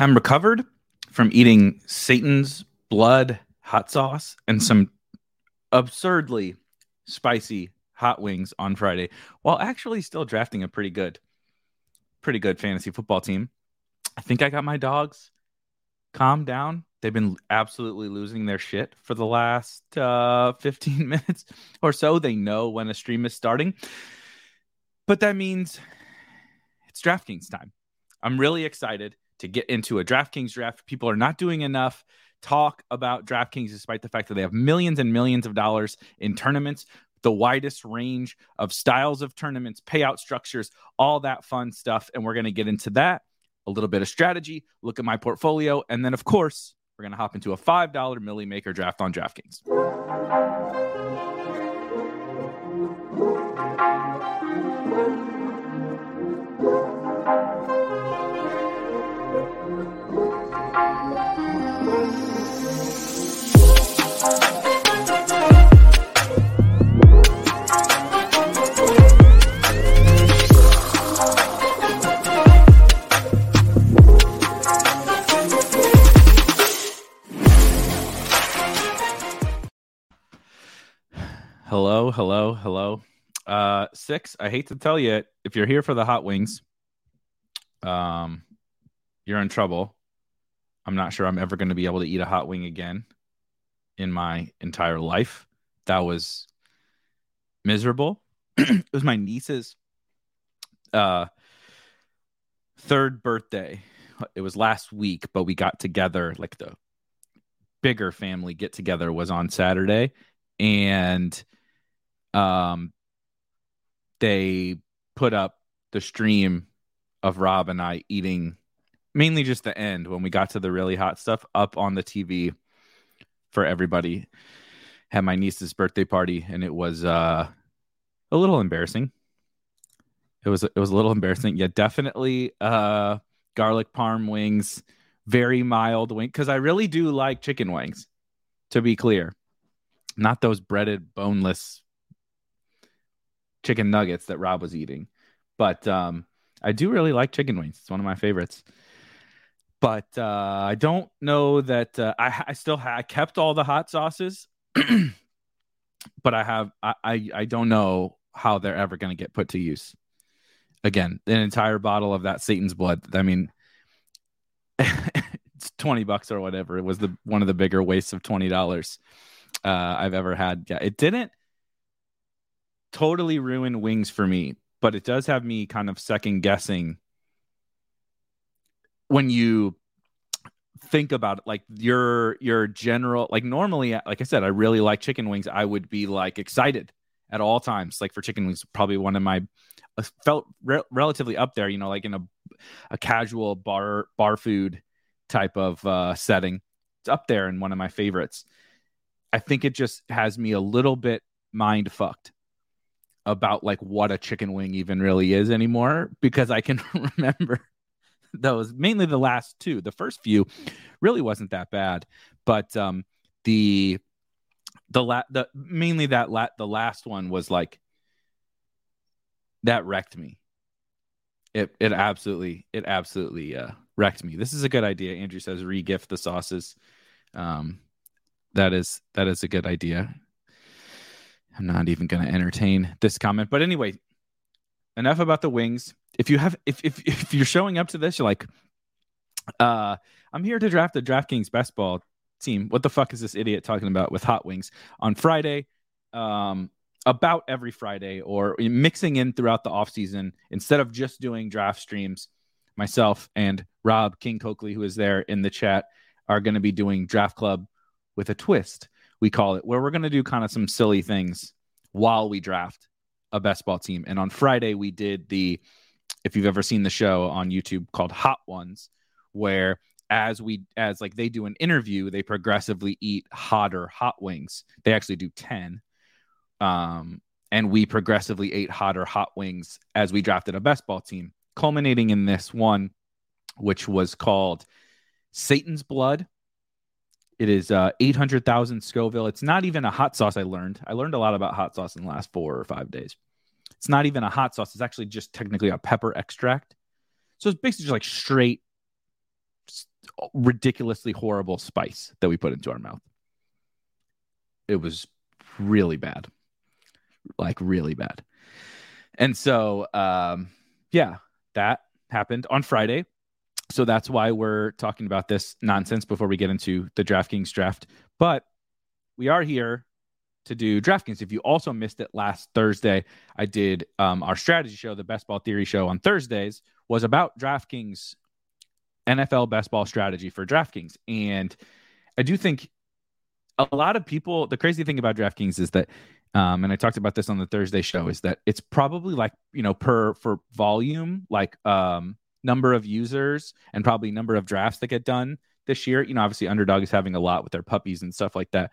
I'm recovered from eating Satan's blood hot sauce and some absurdly spicy hot wings on Friday while actually still drafting a pretty good pretty good fantasy football team. I think I got my dogs calmed down. They've been absolutely losing their shit for the last uh, 15 minutes or so. They know when a stream is starting. But that means it's DraftKings time. I'm really excited to get into a DraftKings draft. People are not doing enough talk about DraftKings despite the fact that they have millions and millions of dollars in tournaments, the widest range of styles of tournaments, payout structures, all that fun stuff. And we're going to get into that, a little bit of strategy, look at my portfolio, and then, of course, we're going to hop into a $5 Milly Maker draft on DraftKings. Hello, hello, hello. Uh, six. I hate to tell you, if you're here for the hot wings, um, you're in trouble. I'm not sure I'm ever going to be able to eat a hot wing again in my entire life. That was miserable. it was my niece's uh third birthday. It was last week, but we got together like the bigger family get together was on Saturday and um they put up the stream of Rob and I eating mainly just the end when we got to the really hot stuff up on the TV for everybody. Had my niece's birthday party and it was uh a little embarrassing. It was it was a little embarrassing. Yeah, definitely uh garlic parm wings, very mild wing cuz I really do like chicken wings to be clear. Not those breaded boneless chicken nuggets that Rob was eating. But um I do really like chicken wings. It's one of my favorites. But uh, I don't know that uh, I, I still ha- I kept all the hot sauces, but I have I, I, I don't know how they're ever going to get put to use. Again, an entire bottle of that Satan's blood. I mean, it's twenty bucks or whatever. It was the one of the bigger wastes of twenty dollars uh, I've ever had. Yeah, it didn't totally ruin wings for me, but it does have me kind of second guessing when you think about it like your your general like normally like i said i really like chicken wings. I would be like excited at all times. Like for chicken wings probably one of my uh, felt re- relatively up there you know like in a a casual bar bar food type of uh setting. It's up there in one of my favorites. I think it just has me a little bit mind fucked about like what a chicken wing even really is anymore because I can remember those mainly the last two. The first few really wasn't that bad, but um the the la- the mainly that la- the last one was like that wrecked me. It it absolutely it absolutely uh wrecked me. This is a good idea. Andrew says regift the sauces. Um that is that is a good idea. I'm not even going to entertain this comment. But anyway, enough about the wings. If you have, if if if you're showing up to this, you're like, uh, I'm here to draft the DraftKings best ball team. What the fuck is this idiot talking about with hot wings on Friday? Um, about every Friday or mixing in throughout the off season instead of just doing draft streams. Myself and Rob King Coakley, who is there in the chat, are going to be doing draft club with a twist we call it, where we're going to do kind of some silly things while we draft a best ball team. And on Friday, we did the, if you've ever seen the show on YouTube called Hot Ones, where as we as like they do an interview, they progressively eat hotter hot wings. They actually do 10. Um, and we progressively ate hotter hot wings as we drafted a best ball team, culminating in this one, which was called Satan's Blood. It is uh, 800,000 Scoville. It's not even a hot sauce, I learned. I learned a lot about hot sauce in the last four or five days. It's not even a hot sauce. It's actually just technically a pepper extract. So it's basically just like straight, ridiculously horrible spice that we put into our mouth. It was really bad, like really bad. And so, um, yeah, that happened on Friday. So that's why we're talking about this nonsense before we get into the DraftKings draft. But we are here to do DraftKings. If you also missed it last Thursday, I did um, our strategy show, the Best Ball Theory show on Thursdays, was about DraftKings NFL best ball strategy for DraftKings. And I do think a lot of people, the crazy thing about DraftKings is that, um, and I talked about this on the Thursday show, is that it's probably like, you know, per for volume, like um, number of users and probably number of drafts that get done this year. You know, obviously Underdog is having a lot with their puppies and stuff like that.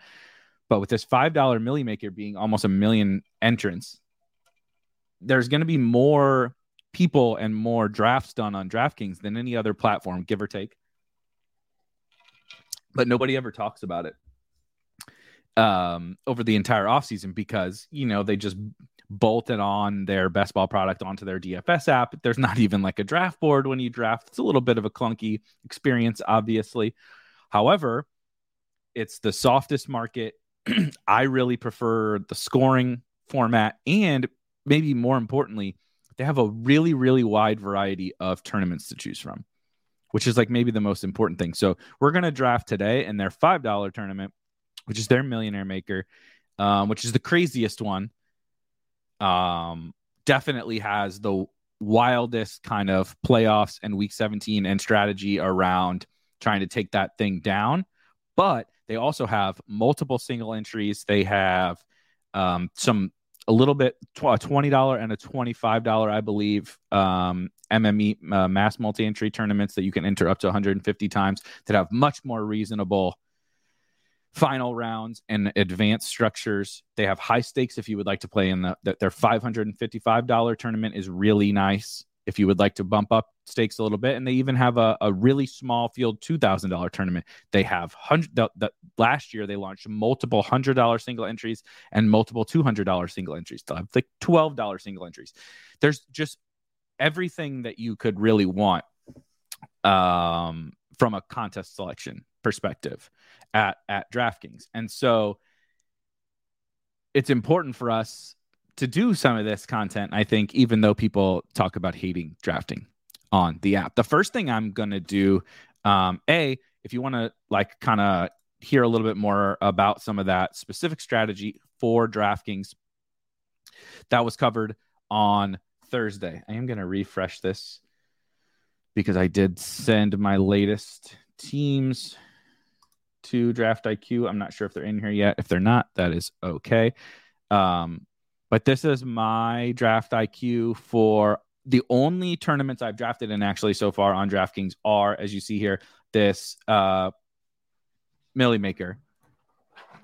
But with this $5 milli maker being almost a million entrants, there's going to be more people and more drafts done on DraftKings than any other platform, give or take. But nobody ever talks about it um, over the entire offseason because, you know, they just bolted on their best ball product onto their DFS app. There's not even like a draft board when you draft. It's a little bit of a clunky experience, obviously. However, it's the softest market I really prefer the scoring format and maybe more importantly, they have a really, really wide variety of tournaments to choose from, which is like maybe the most important thing. So we're going to draft today in their $5 tournament, which is their millionaire maker, um, which is the craziest one. Um, definitely has the wildest kind of playoffs and week 17 and strategy around trying to take that thing down. But they also have multiple single entries. They have um, some a little bit a twenty dollar and a twenty five dollar, I believe, um, MME uh, mass multi entry tournaments that you can enter up to 150 times that have much more reasonable final rounds and advanced structures. They have high stakes if you would like to play in the, the their $555 tournament is really nice if you would like to bump up stakes a little bit. And they even have a, a really small field $2,000 tournament. They have hundred the, the, last year they launched multiple hundred dollar single entries and multiple $200 single entries. They'll have like $12 single entries. There's just everything that you could really want um, from a contest selection perspective at, at DraftKings. And so it's important for us to do some of this content, I think, even though people talk about hating drafting on the app. The first thing I'm going to do, um, A, if you want to like kind of hear a little bit more about some of that specific strategy for DraftKings, that was covered on Thursday. I am going to refresh this because I did send my latest teams to Draft IQ. I'm not sure if they're in here yet. If they're not, that is okay. Um, but this is my draft IQ for the only tournaments I've drafted in actually so far on DraftKings are, as you see here, this uh, Milly Maker.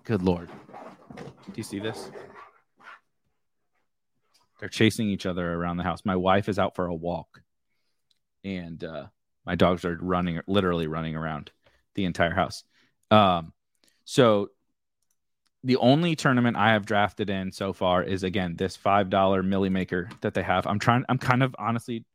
Good lord. Do you see this? They're chasing each other around the house. My wife is out for a walk, and uh, my dogs are running, literally running around the entire house. Um, so the only tournament I have drafted in so far is again this five dollar milli maker that they have. I'm trying. I'm kind of honestly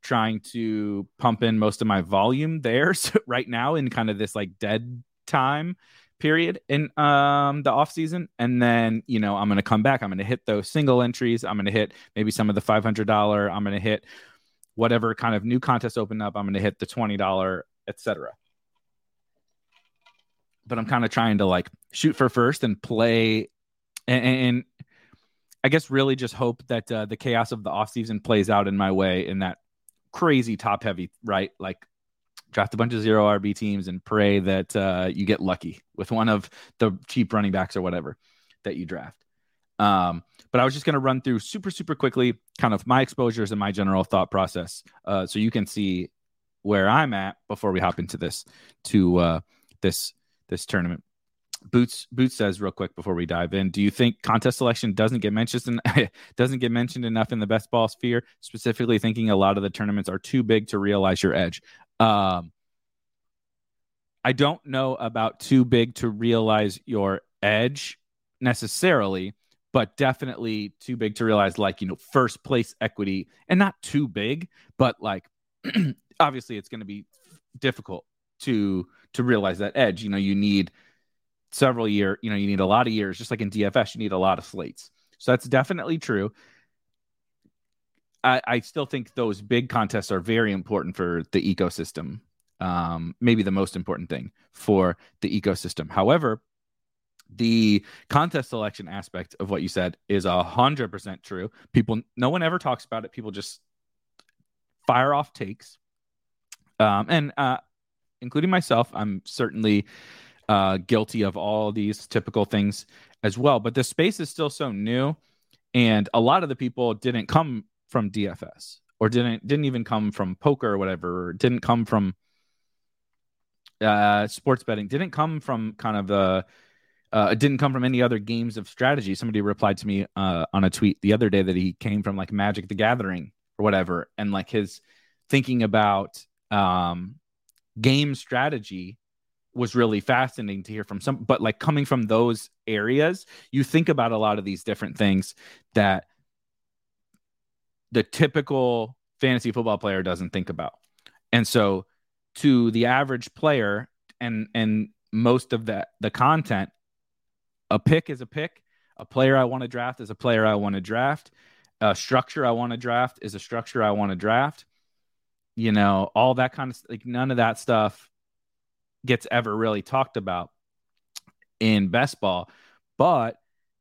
trying to pump in most of my volume there so right now in kind of this like dead time period in um the off season. And then you know i'm going to come back. I'm going to hit those single entries. I'm going to hit maybe some of the $500 i'm going to hit whatever kind of new contest open up. I'm going to hit the $20 etc but I'm kind of trying to like shoot for first and play and, and I guess really just hope that uh, the chaos of the offseason plays out in my way in that crazy top heavy, right? Like draft a bunch of zero RB teams and pray that uh, you get lucky with one of the cheap running backs or whatever that you draft. Um, but I was just going to run through super, super quickly kind of my exposures and my general thought process uh, so you can see where I'm at before we hop into this to uh, this this tournament. Boots Boots says real quick before we dive in. Do you think contest selection doesn't get mentioned doesn't get mentioned enough in the best ball sphere? Specifically, thinking a lot of the tournaments are too big to realize your edge. Um, I don't know about too big to realize your edge necessarily, but definitely too big to realize like you know first place equity and not too big, but like obviously it's going to be difficult to to realize that edge. You know, you need several year, you know, you need a lot of years, just like in DFS, you need a lot of slates. So that's definitely true. I, I still think those big contests are very important for the ecosystem. Um, maybe the most important thing for the ecosystem. However, the contest selection aspect of what you said is a hundred percent true. People, no one ever talks about it. People just fire off takes, um, and uh, including myself, I'm certainly uh, guilty of all these typical things as well. But the space is still so new, and a lot of the people didn't come from DFS or didn't didn't even come from poker or whatever, or didn't come from uh, sports betting, didn't come from kind of the uh, it didn't come from any other games of strategy. Somebody replied to me uh, on a tweet the other day that he came from like Magic the Gathering or whatever, and like his thinking about um, game strategy was really fascinating to hear from some. But like coming from those areas, you think about a lot of these different things that the typical fantasy football player doesn't think about, and so to the average player and and most of that the content a pick is a pick. A player I want to draft is a player I want to draft. A structure I want to draft is a structure I want to draft. You know, all that kind of like none of that stuff gets ever really talked about in best ball. But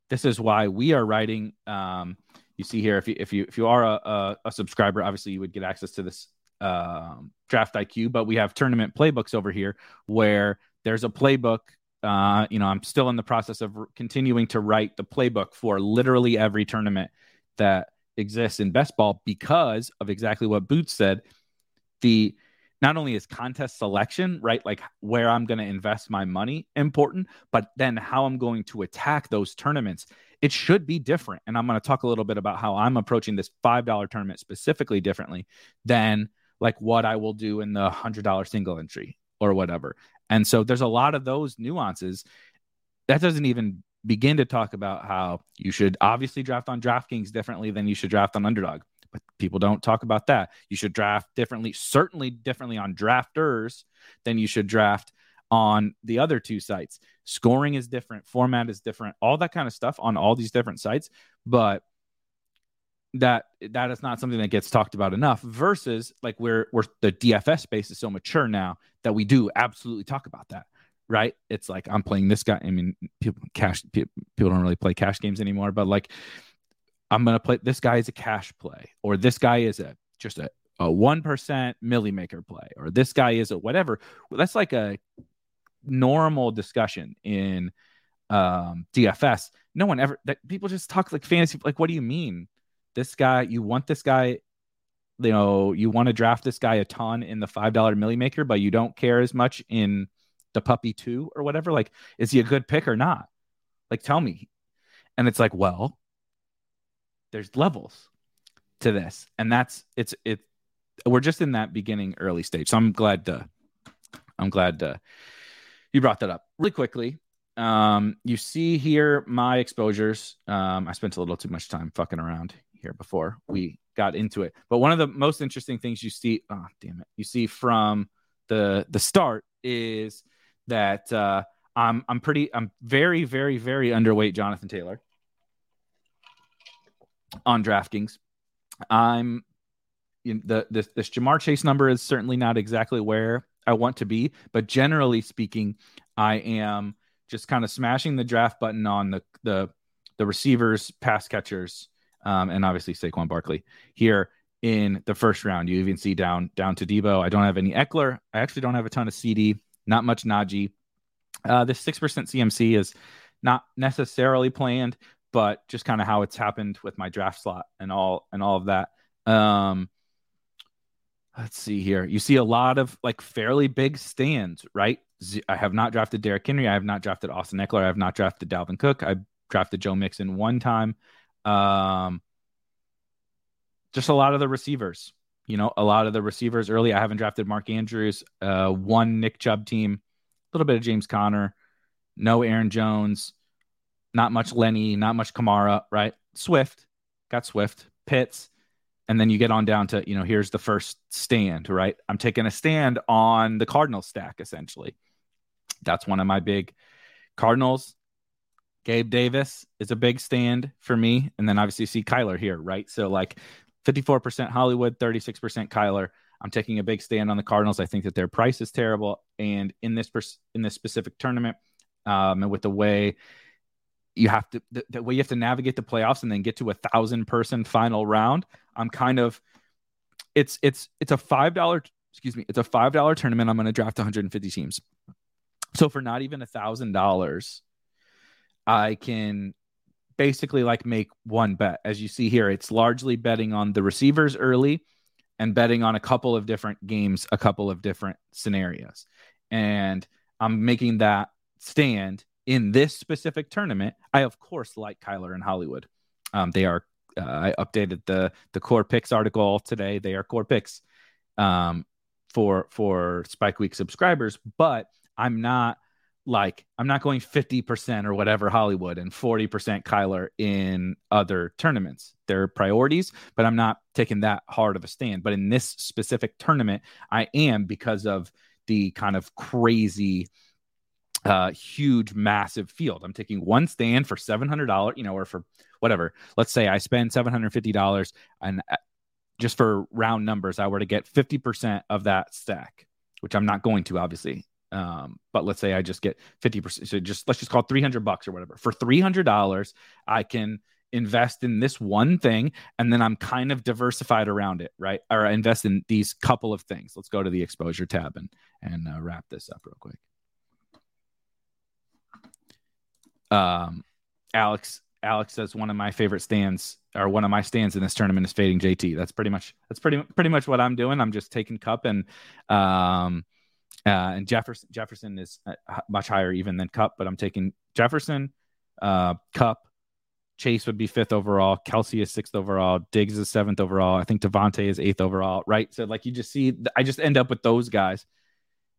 this is why we are writing. Um, you see here, if you if you if you are a, a, a subscriber, obviously you would get access to this um, draft IQ. But we have tournament playbooks over here where there's a playbook uh, you know, I'm still in the process of continuing to write the playbook for literally every tournament that exists in best ball because of exactly what Boots said. The not only is contest selection, right, like where I'm going to invest my money important, but then how I'm going to attack those tournaments. It should be different. And I'm going to talk a little bit about how I'm approaching this $5 tournament specifically differently than like what I will do in the $100 single entry or whatever. And so there's a lot of those nuances. That doesn't even begin to talk about how you should obviously draft on DraftKings differently than you should draft on Underdog. But people don't talk about that. You should draft differently, certainly differently on drafters than you should draft on the other two sites. Scoring is different, format is different, all that kind of stuff on all these different sites. But that that is not something that gets talked about enough versus like where where the DFS space is so mature now that we do absolutely talk about that right it's like I'm playing this guy I mean people cash people don't really play cash games anymore but like I'm going to play this guy is a cash play or this guy is a just a a 1% milli maker play or this guy is a whatever that's like a normal discussion in um DFS no one ever that people just talk like fantasy like what do you mean this guy, you want this guy, you know, you want to draft this guy a ton in the $5 milli maker, but you don't care as much in the puppy two or whatever. Like, is he a good pick or not? Like, tell me. And it's like, well, there's levels to this. And that's, it's, it, we're just in that beginning early stage. So I'm glad to, I'm glad to, you brought that up really quickly. Um, you see here my exposures. Um, I spent a little too much time fucking around here before we got into it. But one of the most interesting things you see, oh damn it, you see from the the start is that uh, I'm I'm pretty I'm very very very underweight Jonathan Taylor on DraftKings. I'm the this this Ja'Marr Chase number is certainly not exactly where I want to be, but generally speaking, I am just kind of smashing the draft button on the the the receivers, pass catchers, um, and obviously Saquon Barkley here in the first round. You even see down down to Deebo. I don't have any Ekeler. I actually don't have a ton of CD. Not much Najee. Uh, this six percent CMC is not necessarily planned, but just kind of how it's happened with my draft slot and all and all of that. Um, let's see here. You see a lot of like fairly big stands, right? I have not drafted Derrick Henry. I have not drafted Austin Ekeler. I have not drafted Dalvin Cook. I drafted Joe Mixon one time. Um, just a lot of the receivers. You know, a lot of the receivers early. I haven't drafted Mark Andrews. Uh, one Nick Chubb team, a little bit of James Conner, no Aaron Jones, not much Lenny, not much Kamara. Right? Swift got Swift, Pitts, and then you get on down to you know here's the first stand. Right? I'm taking a stand on the Cardinal stack essentially. That's one of my big Cardinals. Gabe Davis is a big stand for me. And then obviously you see Kyler here, right? So like 54% Hollywood, 36% Kyler. I'm taking a big stand on the Cardinals. I think that their price is terrible. And in this pers- in this specific tournament, um, and with the way you have to the, the, way you have to navigate the playoffs and then get to a thousand person final round, I'm kind of it's it's it's a five dollar excuse me, it's a five dollar tournament. I'm going to draft 150 teams. So for not even a thousand dollars, I can basically like make one bet. As you see here, it's largely betting on the receivers early and betting on a couple of different games, a couple of different scenarios. And I'm making that stand in this specific tournament. I of course like Kyler and Hollywood. Um, they are uh, I updated the the core picks article today. They are core picks um, for for Spike Week subscribers, but I'm not like I'm not going 50% or whatever Hollywood and 40% Kyler in other tournaments. They're priorities, but I'm not taking that hard of a stand. But in this specific tournament, I am because of the kind of crazy uh huge massive field. I'm taking one stand for $700, you know, or for whatever. Let's say I spend $750 and uh, just for round numbers, I were to get 50% of that stack, which I'm not going to obviously um, but let's say I just get 50%. So just let's just call it 300 bucks or whatever. For $300, I can invest in this one thing and then I'm kind of diversified around it, right? Or I invest in these couple of things. Let's go to the exposure tab and, and uh, wrap this up real quick. Um, Alex, Alex says one of my favorite stands or one of my stands in this tournament is fading JT. That's pretty much that's pretty pretty much what I'm doing. I'm just taking Kupp and um uh, and Jefferson Jefferson is uh, much higher even than Kupp, but I'm taking Jefferson, uh, Kupp, Chase would be fifth overall, Kelce is sixth overall, Diggs is seventh overall. I think Davante is eighth overall, right? So like you just see, I just end up with those guys.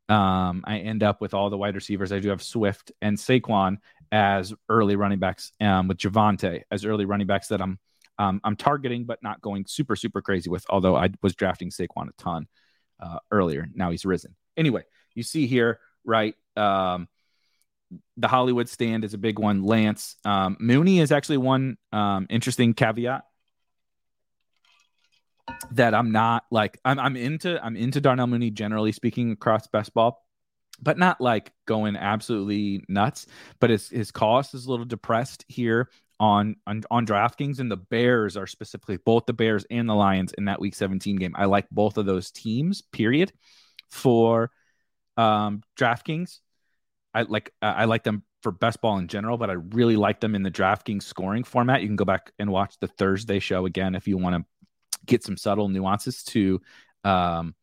Um, I end up with all the wide receivers. I do have Swift and Saquon as early running backs, um, with Javonte as early running backs that I'm um, I'm targeting, but not going super super crazy with. Although I was drafting Saquon a ton uh, earlier, now he's risen. Anyway, you see here, right? Um, the Hollywood stand is a big one. Lance um, Mooney is actually one um, interesting caveat that I'm not like I'm I'm into I'm into Darnell Mooney generally speaking across best ball, but not like going absolutely nuts. But his his cost is a little depressed here on on, on DraftKings, and the Bears are specifically both the Bears and the Lions in that Week 17 game. I like both of those teams. Period for um, DraftKings. I like I like them for best ball in general, but I really like them in the DraftKings scoring format. You can go back and watch the Thursday show again if you want to get some subtle nuances to um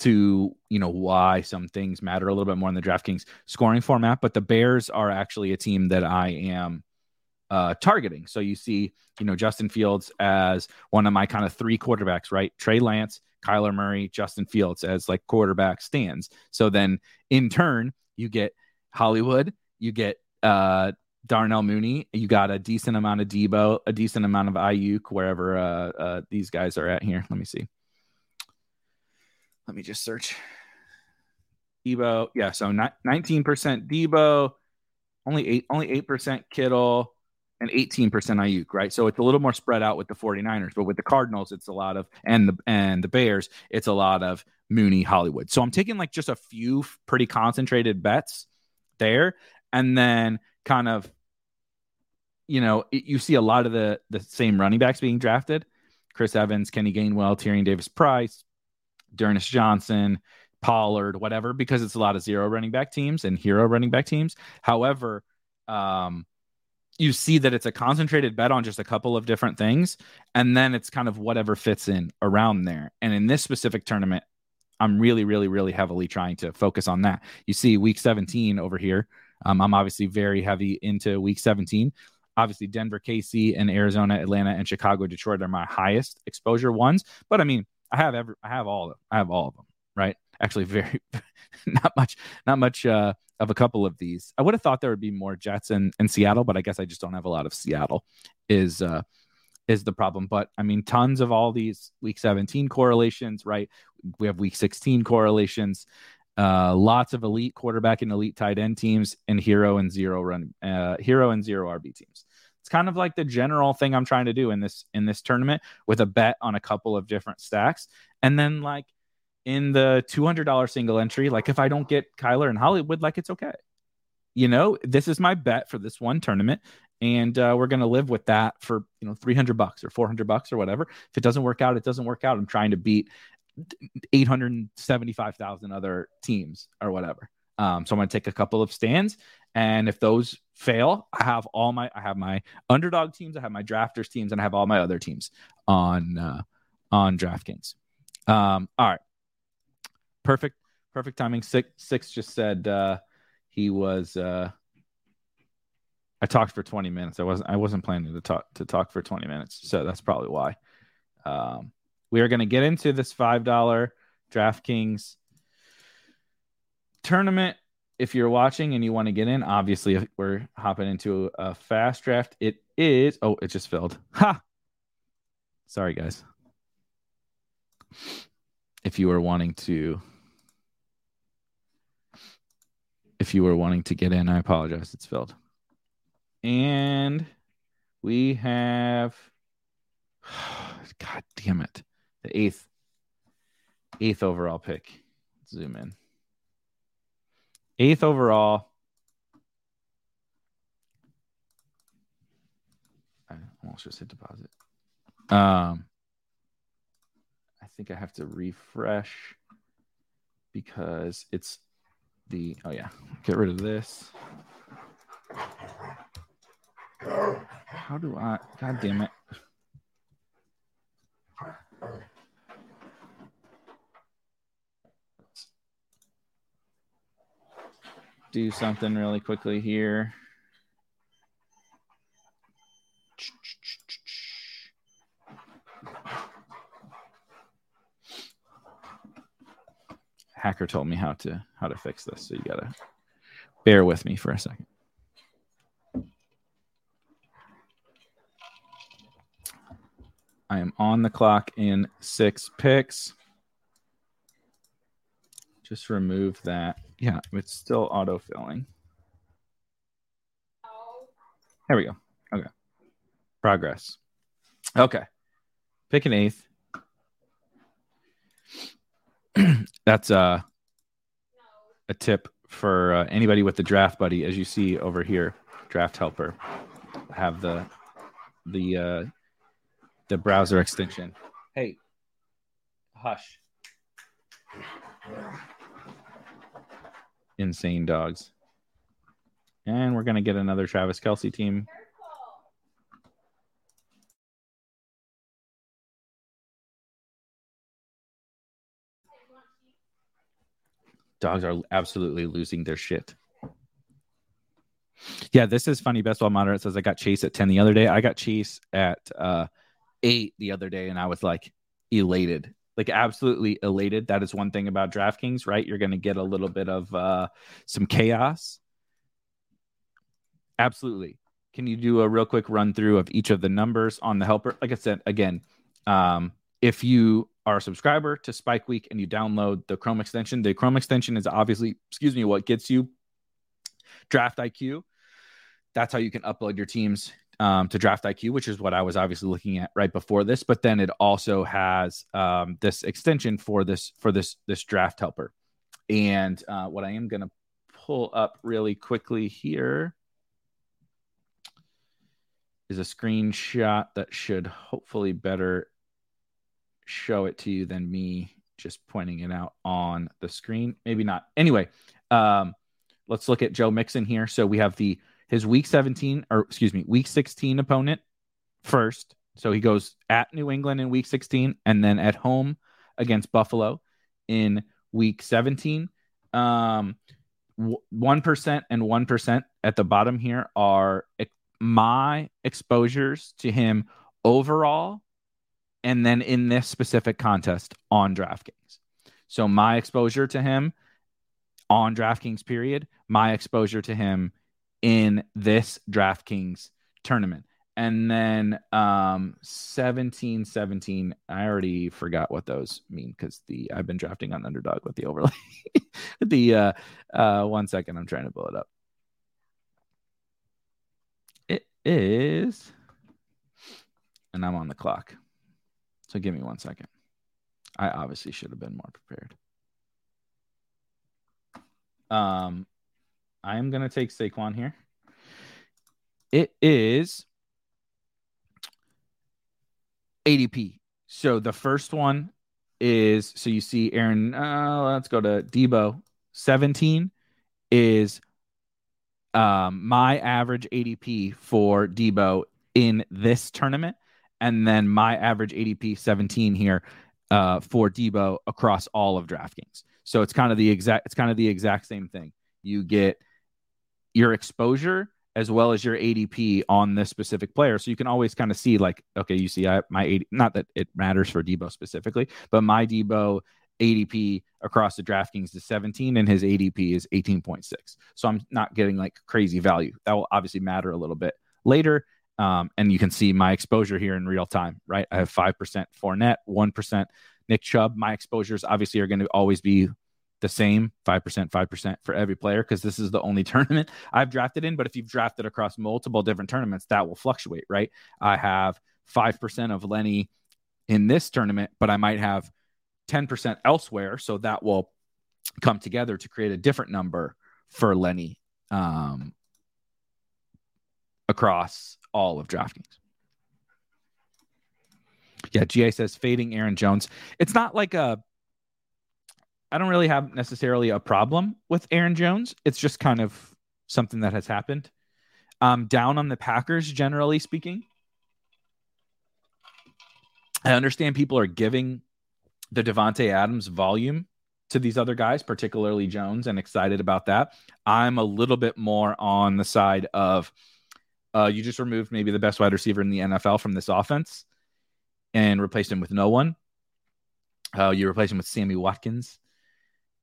to you know why some things matter a little bit more in the DraftKings scoring format. But the Bears are actually a team that I am uh, targeting. So you see, you know, Justin Fields as one of my kind of three quarterbacks, right? Trey Lance, Kyler Murray, Justin Fields as like quarterback stands. So then in turn, you get Hollywood, you get uh, Darnell Mooney, you got a decent amount of Deebo, a decent amount of Aiyuk, wherever uh, uh, these guys are at here. Let me see. Let me just search. Deebo, yeah, so nineteen percent Deebo, only eight, only eight percent Kittle, and 18% Aiyuk, right? So it's a little more spread out with the 49ers, but with the Cardinals, it's a lot of and the and the Bears, it's a lot of Mooney Hollywood. So I'm taking like just a few pretty concentrated bets there and then kind of you know, it, you see a lot of the the same running backs being drafted. Chris Evans, Kenny Gainwell, Tyrion Davis Price, D'Ernest Johnson, Pollard, whatever, because it's a lot of zero running back teams and hero running back teams. However, um, you see that it's a concentrated bet on just a couple of different things and then it's kind of whatever fits in around there. And in this specific tournament i'm really really really heavily trying to focus on that. You see week 17 over here. Um, i'm obviously very heavy into week 17 obviously denver kc and arizona atlanta and chicago detroit are my highest exposure ones. But i mean i have every i have all of them i have all of them right actually very not much not much uh of a couple of these. I would have thought there would be more Jets in, in Seattle, but I guess I just don't have a lot of Seattle is uh is the problem. But I mean, tons of all these week 17 correlations, right? We have week 16 correlations, uh, lots of elite quarterback and elite tight end teams, and hero and zero run uh hero and zero RB teams. It's kind of like the general thing I'm trying to do in this in this tournament with a bet on a couple of different stacks. And then like in the $200 single entry, like if I don't get Kyler and Hollywood, like it's okay. You know, this is my bet for this one tournament. And uh, we're going to live with that for, you know, 300 bucks or 400 bucks or whatever. If it doesn't work out, it doesn't work out. I'm trying to beat 875,000 other teams or whatever. Um, so I'm going to take a couple of stands. And if those fail, I have all my, I have my underdog teams, I have my drafters teams, and I have all my other teams on, uh, on DraftKings. Um, all right perfect, perfect timing. Six, six just said uh, he was. Uh, I talked for 20 minutes. I wasn't. I wasn't planning to talk to talk for 20 minutes, so that's probably why. Um, we are going to get into this five dollar DraftKings tournament. If you're watching and you want to get in, obviously we're hopping into a fast draft. It is. Oh, it just filled. Ha. Sorry, guys. If you are wanting to if you were wanting to get in, I apologize. It's filled. And we have, God damn it, the eighth, eighth overall pick. Zoom in. Eighth overall. I almost just hit deposit. Um, I think I have to refresh because it's the oh yeah get rid of this how do i god damn it do something really quickly here. Hacker told me how to how to fix this so you gotta bear with me for a second. I am on the clock in six picks. Just remove that yeah it's still auto-filling there we go okay progress okay pick an eighth that's uh, a tip for uh, anybody with the draft buddy, as you see over here, draft helper. Have the the uh, the browser extension. Hey, hush. Insane dogs. And we're gonna get another Travis Kelce team. dogs are absolutely losing their shit. Yeah, this is funny. Best ball it says I got Chase at 10 the other day. I got Chase at uh, eight the other day, and I was like elated, like absolutely elated. That is one thing about DraftKings, right? You're going to get a little bit of uh, some chaos. Absolutely. Can you do a real quick run through of each of the numbers on the helper? Like I said, again, um, if you are a subscriber to Spike Week and you download the Chrome extension, the Chrome extension is obviously, excuse me, what gets you Draft IQ. That's how you can upload your teams um, to Draft IQ, which is what I was obviously looking at right before this. But then it also has um, this extension for this for this this draft helper. And uh, what I am going to pull up really quickly here is a screenshot that should hopefully better show it to you than me just pointing it out on the screen. Maybe not. Anyway, um, let's look at Joe Mixon here. So we have the his week 17 or excuse me, week 16 opponent first. So he goes at New England in week 16 and then at home against Buffalo in week 17. Um, 1% and 1% at the bottom here are my exposures to him overall and then in this specific contest on DraftKings. So my exposure to him on DraftKings period, my exposure to him in this DraftKings tournament. And then um 17 17 I already forgot what those mean cuz the I've been drafting on underdog with the overlay. the uh uh one second I'm trying to pull it up. It is and I'm on the clock. So give me one second. I obviously should have been more prepared. Um, I am going to take Saquon here. It is ADP. So the first one is so you see Aaron. Uh, let's go to Deebo. 17 is um, my average ADP for Deebo in this tournament and then my average ADP 17 here uh, for Debo across all of DraftKings. So it's kind of the exact it's kind of the exact same thing. You get your exposure as well as your ADP on this specific player. So you can always kind of see like, okay, you see I, my 80, not that it matters for Deebo specifically, but my Deebo ADP across the DraftKings is 17 and his ADP is 18.6. So I'm not getting like crazy value. That will obviously matter a little bit later. Um, and you can see my exposure here in real time, right? I have 5% Fournette, 1% Nick Chubb. My exposures obviously are going to always be the same 5%, 5% for every player because this is the only tournament I've drafted in. But if you've drafted across multiple different tournaments, that will fluctuate, right? I have 5% of Lenny in this tournament, but I might have 10% elsewhere. So that will come together to create a different number for Lenny um, across all of DraftKings. Yeah, GA says fading Aaron Jones. It's not like a I don't really have necessarily a problem with Aaron Jones. It's just kind of something that has happened. Um, down on the Packers, generally speaking. I understand people are giving the Davante Adams volume to these other guys, particularly Jones, and excited about that. I'm a little bit more on the side of uh, you just removed maybe the best wide receiver in the NFL from this offense and replaced him with no one. Uh, you replace him with Sammy Watkins.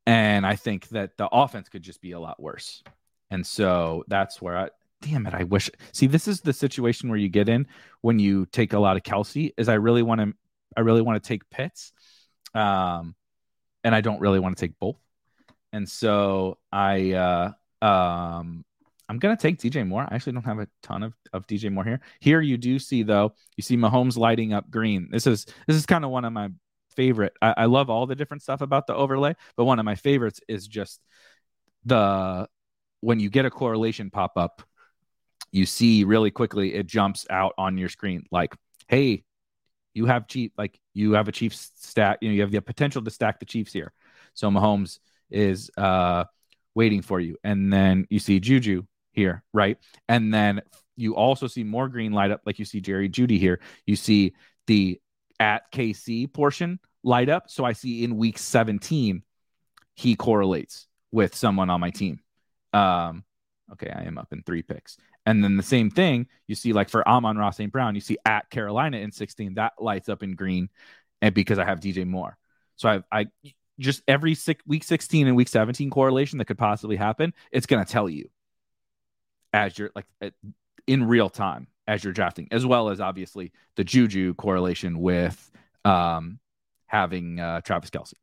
And I think that the offense could just be a lot worse. And so that's where I, damn it, I wish. See, this is the situation where you get in when you take a lot of Kelce Is I really want to, I really want to take Pitts, um, and I don't really want to take both. And so I, uh, um, I'm gonna take DJ Moore. I actually don't have a ton of, of DJ Moore here. Here you do see though, you see Mahomes lighting up green. This is this is kind of one of my favorite. I, I love all the different stuff about the overlay, but one of my favorites is just the when you get a correlation pop up, you see really quickly it jumps out on your screen like, hey, you have cheap like you have a Chiefs stack, you know, you have the potential to stack the Chiefs here. So Mahomes is uh waiting for you. And then you see Juju here, right? And then you also see more green light up, like you see Jerry Jeudy here. You see the at KC portion light up. So I see in week 17, he correlates with someone on my team. Um, okay, I am up in three picks. And then the same thing you see, like for Amon-Ra St. Brown, you see at Carolina in 16, that lights up in green. And because I have DJ Moore. So I, I just every six, week 16 and week 17 correlation that could possibly happen, it's going to tell you as you're like in real time as you're drafting, as well as obviously the Juju correlation with um, having uh, Travis Kelce.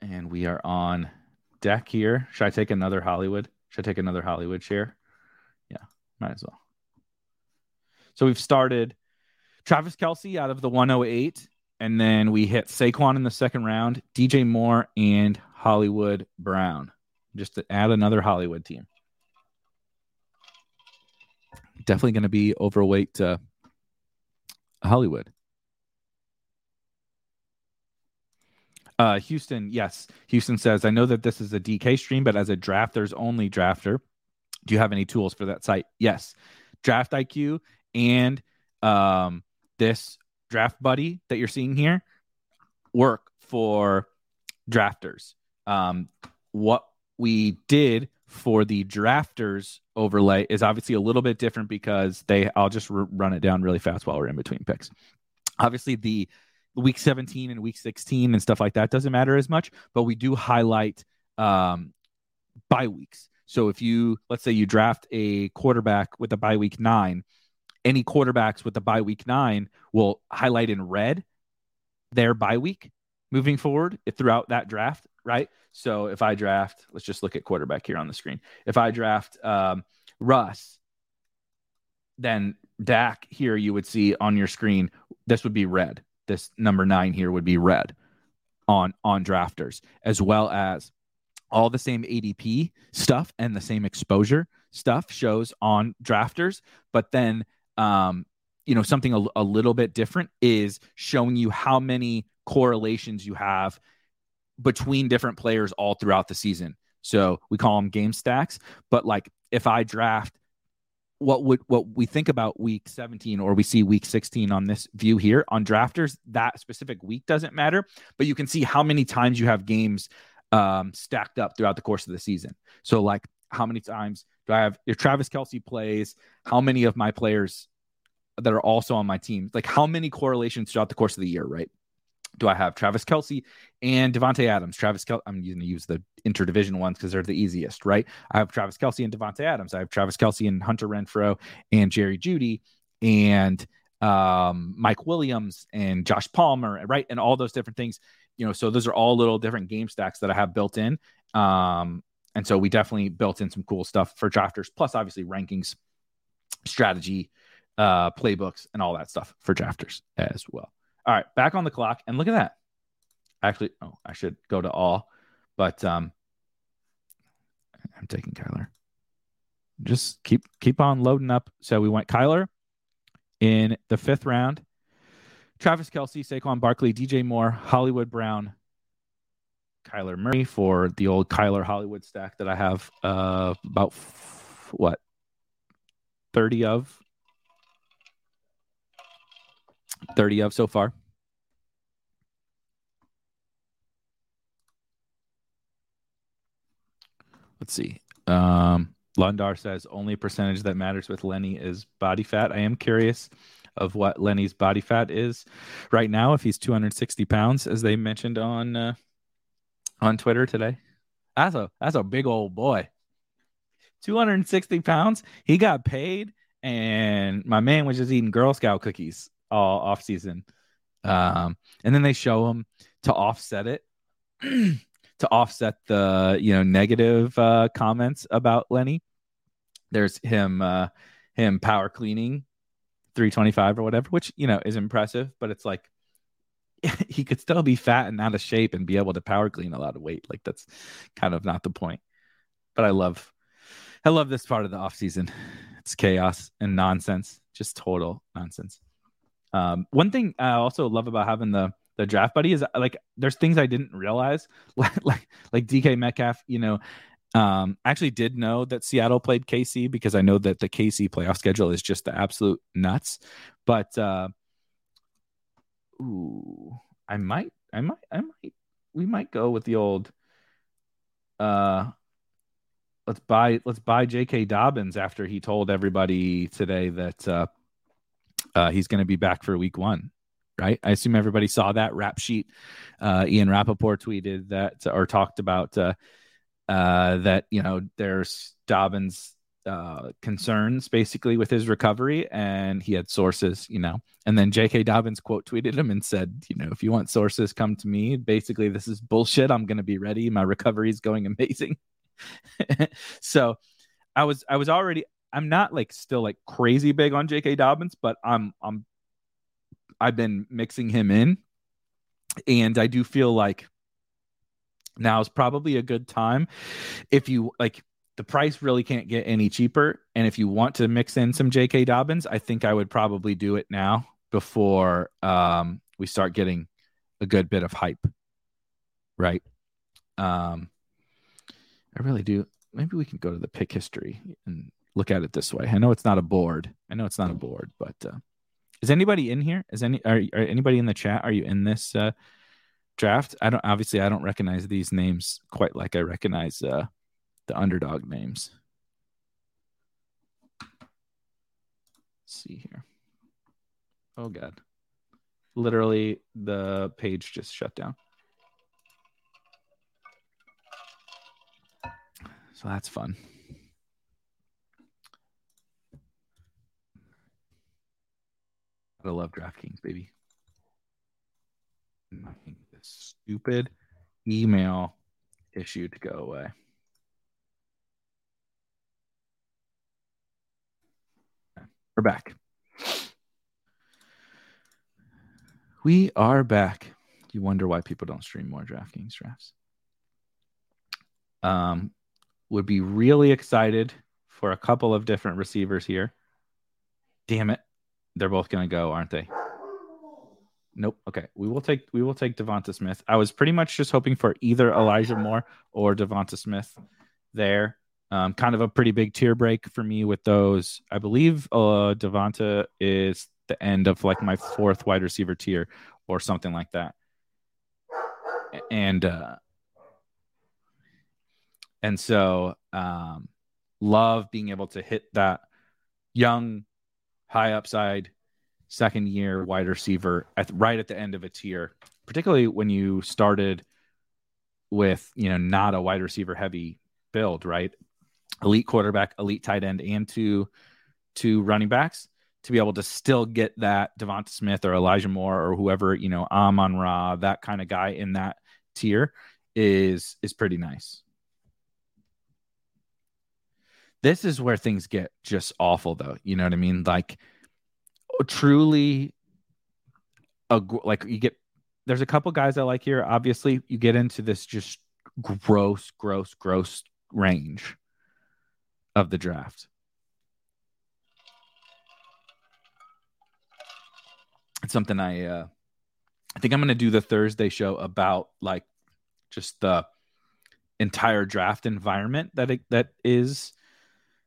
And we are on deck here. Should I take another Hollywood? Should I take another Hollywood share? Yeah, might as well. So we've started Travis Kelce out of the 108, and then we hit Saquon in the second round, DJ Moore, and Hollywood Brown just to add another Hollywood team. Definitely going to be overweight uh, Hollywood. Uh, Houston, yes. Houston says, I know that this is a DK stream, but as a drafters only drafter, do you have any tools for that site? Yes. Draft IQ and um, this draft buddy that you're seeing here work for drafters. Um, what we did for the drafters overlay is obviously a little bit different because they I'll just r- run it down really fast while we're in between picks. Obviously the week 17 and week 16 and stuff like that doesn't matter as much, but we do highlight um bye weeks. So if you let's say you draft a quarterback with a bye week 9, any quarterbacks with the bye week 9 will highlight in red their bye week moving forward throughout that draft, right? So if I draft, let's just look at quarterback here on the screen. If I draft um, Russ, then Dak here you would see on your screen, this would be red. This number nine here would be red on on drafters, as well as all the same ADP stuff and the same exposure stuff shows on drafters, but then um, you know something a, a little bit different is showing you how many correlations you have between different players all throughout the season. So we call them game stacks. But like if I draft what would what we think about week 17 or we see week 16 on this view here on drafters, that specific week doesn't matter, but you can see how many times you have games um, stacked up throughout the course of the season. So like how many times do I have if Travis Kelce plays, how many of my players that are also on my team, like how many correlations throughout the course of the year, right? Do I have Travis Kelce and Davante Adams? Travis Kelce, I'm going to use the interdivision ones because they're the easiest, right? I have Travis Kelce and Davante Adams. I have Travis Kelce and Hunter Renfrow and Jerry Jeudy and um, Mike Williams and Josh Palmer, right? And all those different things, you know. So those are all little different game stacks that I have built in. Um, and so we definitely built in some cool stuff for drafters, plus obviously rankings, strategy, uh, playbooks, and all that stuff for drafters as well. All right, back on the clock, and look at that. Actually, oh, I should go to all, but um, I'm taking Kyler. Just keep keep on loading up. So we went Kyler in the fifth round. Travis Kelce, Saquon Barkley, DJ Moore, Hollywood Brown, Kyler Murray for the old Kyler Hollywood stack that I have uh, about f- what 30 of 30 of so far. Let's see. Um, Lundar says only percentage that matters with Lenny is body fat. I am curious of what Lenny's body fat is right now. If he's 260 pounds, as they mentioned on uh, on Twitter today, that's a that's a big old boy. 260 pounds. He got paid, and my man was just eating Girl Scout cookies all off season. Um, and then they show him to offset it, to offset the you know negative uh, comments about Lenny. There's him uh, him power cleaning 325 or whatever, which you know is impressive, but it's like he could still be fat and out of shape and be able to power clean a lot of weight. Like that's kind of not the point. But I love I love this part of the off season. It's chaos and nonsense, just total nonsense. Um, one thing I also love about having the the draft buddy is like there's things I didn't realize, like like, like DK Metcalf. You know, um, I actually did know that Seattle played KC because I know that the KC playoff schedule is just the absolute nuts. But uh, ooh, I might, I might, I might, we might go with the old. Uh, let's buy let's buy J.K. Dobbins after he told everybody today that uh, uh, he's going to be back for week one, right? I assume everybody saw that rap sheet. Uh, Ian Rapoport tweeted that or talked about uh, uh, that, you know, there's Dobbins uh, concerns basically with his recovery, and he had sources, you know. And then J.K. Dobbins quote tweeted him and said, you know, if you want sources, come to me. Basically, this is bullshit. I'm going to be ready. My recovery is going amazing. so I was I was already I'm not like still like crazy big on J.K. Dobbins, but I'm I'm I've been mixing him in, and I do feel like now is probably a good time if you like the price really can't get any cheaper and if you want to mix in some jk dobbins i think i would probably do it now before um, we start getting a good bit of hype right? Um, I really do. Maybe we can go to the pick history and look at it this way. I know it's not a board. I know it's not a board, but uh, is anybody in here? Is any are, are anybody in the chat? Are you in this uh, draft? I don't. Obviously, I don't recognize these names quite like I recognize uh, the underdog names. Let's see here. Oh god. Literally the page just shut down. So that's fun. I love DraftKings, baby. This stupid email issue to go away. We're back. We are back. You wonder why people don't stream more DraftKings drafts. Um, would be really excited for a couple of different receivers here. Damn it. They're both gonna go, aren't they? Nope. Okay. We will take we will take Devonta Smith. I was pretty much just hoping for either Elijah Moore or Devonta Smith there. Um, kind of a pretty big tier break for me with those. I believe uh, Devonta is the end of like my fourth wide receiver tier or something like that. And uh, and so um, love being able to hit that young, high upside second year wide receiver at right at the end of a tier, particularly when you started with you know not a wide receiver heavy build, right? elite quarterback, elite tight end, and two two running backs to be able to still get that Devonta Smith or Elijah Moore or whoever, you know, Amon Ra, that kind of guy in that tier is is pretty nice. This is where things get just awful though. You know what I mean? Like truly a like you get there's a couple guys I like here. Obviously, you get into this just gross, gross, gross range of the draft. It's something I uh I think I'm going to do the Thursday show about like just the entire draft environment that it, that is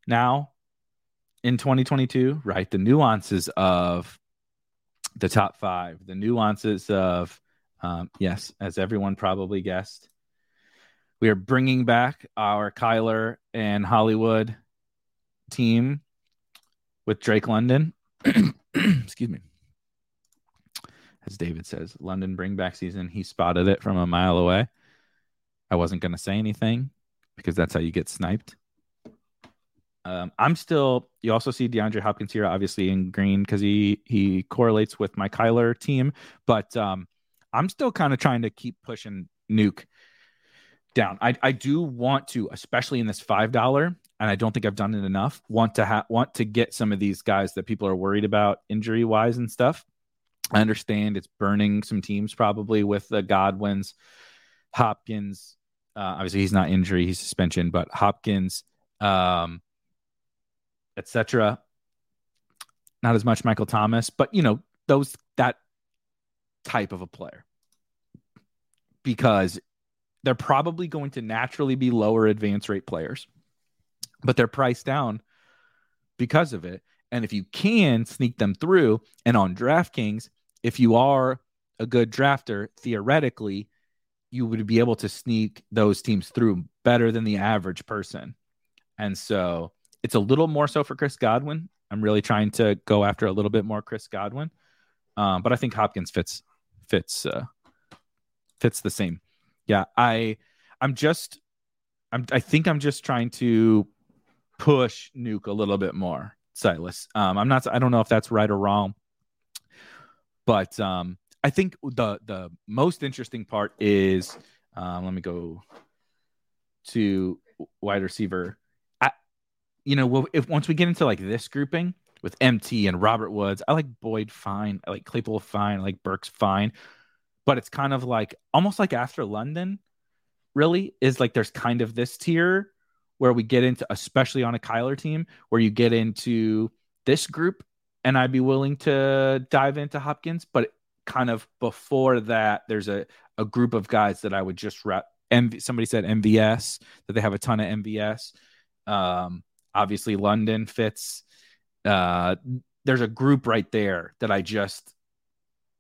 now in 2022, right? The nuances of the top 5, the nuances of um, yes, as everyone probably guessed, we are bringing back our Kyler and Hollywood team with Drake London. Excuse me. As David says, London bring back season. He spotted it from a mile away. I wasn't going to say anything because that's how you get sniped. Um, I'm still. You also see DeAndre Hopkins here, obviously in green because he he correlates with my Kyler team. But um, I'm still kind of trying to keep pushing Nuke down. I, I do want to, especially in this five dollar, and I don't think I've done it enough. Want to have want to get some of these guys that people are worried about injury wise and stuff. I understand it's burning some teams probably with the Godwins, Hopkins. Uh, obviously, he's not injury; he's suspension. But Hopkins, um, etc. Not as much Michael Thomas, but you know those that type of a player because they're probably going to naturally be lower advance rate players, but they're priced down because of it. And if you can sneak them through, and on DraftKings, if you are a good drafter, theoretically, you would be able to sneak those teams through better than the average person. And so it's a little more so for Chris Godwin. I'm really trying to go after a little bit more Chris Godwin. Um, but I think Hopkins fits fits uh, fits the same yeah, I I'm just I'm I think I'm just trying to push Nuke a little bit more, Silas. Um, I'm not I don't know if that's right or wrong, but um, I think the the most interesting part is um, let me go to wide receiver. You know, well, if once we get into like this grouping with MT and Robert Woods, I like Boyd fine, I like Claypool fine, I like Burks fine but it's kind of like almost like after London, really is like there's kind of this tier where we get into, especially on a Kyler team, where you get into this group, and I'd be willing to dive into Hopkins, but kind of before that, there's a, a group of guys that I would just wrap. MV, somebody said MVS that they have a ton of MVS. Um, obviously, London fits. Uh, there's a group right there that I just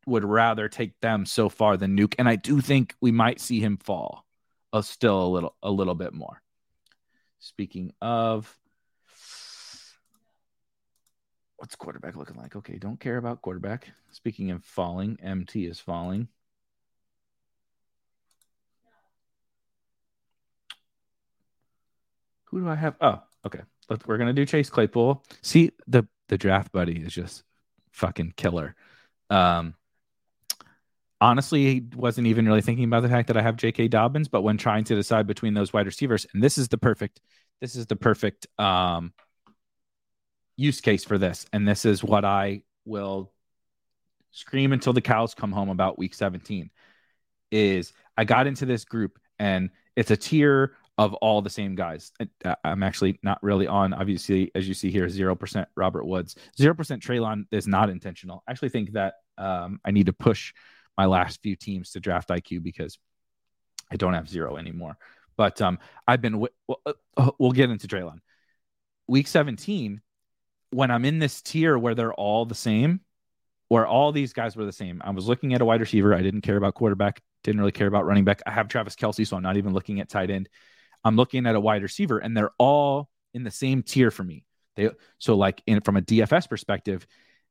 would rather take them so far than Nuke, and I do think we might see him fall, uh, still a little a little bit more. Speaking of, what's quarterback looking like? Okay, don't care about quarterback. Speaking of falling, MT is falling. Who do I have? Oh, okay. Let's, we're gonna do Chase Claypool. See the the draft buddy is just fucking killer. Um, honestly wasn't even really thinking about the fact that I have J.K. Dobbins, but when trying to decide between those wide receivers, and this is the perfect, this is the perfect um, use case for this, and this is what I will scream until the cows come home about Week 17. Is I got into this group, and it's a tier of all the same guys. Uh, I'm actually not really on, obviously, as you see here, 0% Robert Woods. 0% Treylon is not intentional. I actually think that um, I need to push my last few teams to draft IQ because I don't have zero anymore. But um, I've been, w- uh, uh, we'll get into Treylon. Week 17, when I'm in this tier where they're all the same, where all these guys were the same, I was looking at a wide receiver. I didn't care about quarterback, didn't really care about running back. I have Travis Kelce, so I'm not even looking at tight end. I'm looking at a wide receiver, and they're all in the same tier for me. They so like in from a DFS perspective,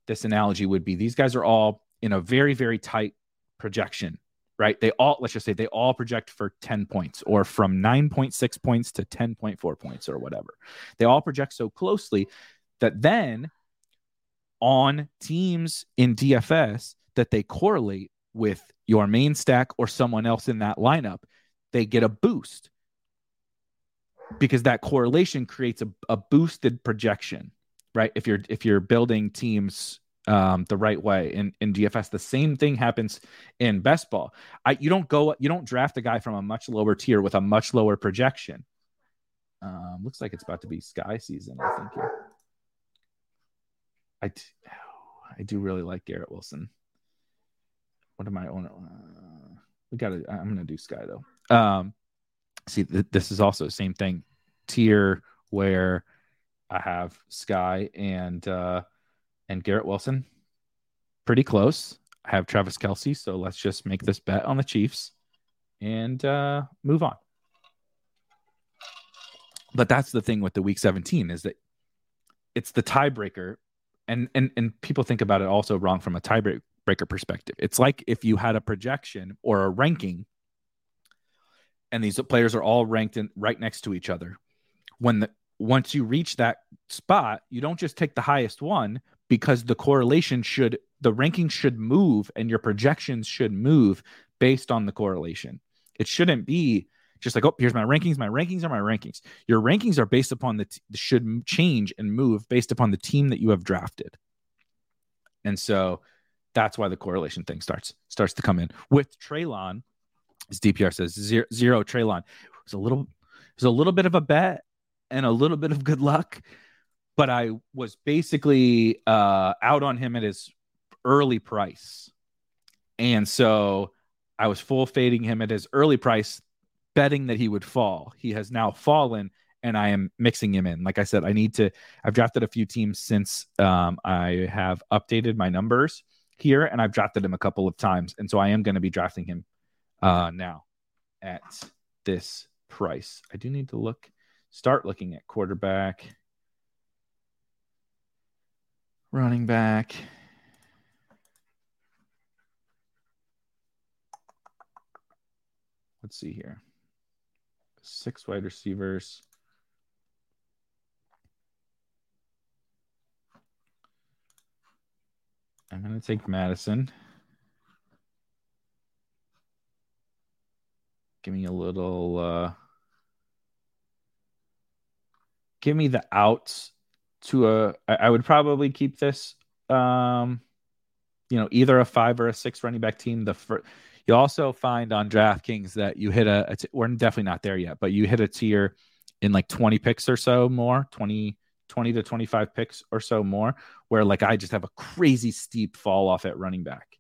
this analogy would be these guys are all in a very very tight projection, right? They all, let's just say they all project for 10 points or from 9.6 points to 10.4 points or whatever. They all project so closely that then on teams in DFS that they correlate with your main stack or someone else in that lineup, they get a boost because that correlation creates a, a boosted projection, right? If you're if you're building teams um, the right way in, in DFS. The same thing happens in best ball. I you don't go you don't draft a guy from a much lower tier with a much lower projection. Um, looks like it's about to be sky season. I think here. I, I do really like Garrett Wilson. What am I on? Uh, we got to. I'm gonna do sky though. Um, see, th- this is also the same thing. Tier where I have sky and uh and Garrett Wilson. Pretty close. I have Travis Kelce, so let's just make this bet on the Chiefs and uh, move on. But that's the thing with the Week 17 is that it's the tiebreaker, and and and people think about it also wrong from a tiebreaker perspective. It's like if you had a projection or a ranking, and these players are all ranked in right next to each other. When the once you reach that spot, you don't just take the highest one, because the correlation should the rankings should move and your projections should move based on the correlation. It shouldn't be just like, oh, here's my rankings. My rankings are my rankings. Your rankings are based upon the t- should change and move based upon the team that you have drafted. And so that's why the correlation thing starts starts to come in with Treylon. As DPR says, zero, zero Treylon. It was a little, it was a little bit of a bet and a little bit of good luck but I was basically uh, out on him at his early price. And so I was full fading him at his early price, betting that he would fall. He has now fallen, and I am mixing him in. Like I said, I need to, I've drafted a few teams since um, I have updated my numbers here, and I've drafted him a couple of times. And so I am going to be drafting him uh, now at this price. I do need to look, start looking at quarterback running back. Let's see here. Six wide receivers. I'm going to take Mattison. Give me a little uh give me the outs to a. I would probably keep this um you know either a five or a six running back team the first you also find on DraftKings that you hit a, a t- we're definitely not there yet, but you hit a tier in like 20 picks or so more, 20, 20 to 25 picks or so more, where like I just have a crazy steep fall off at running back.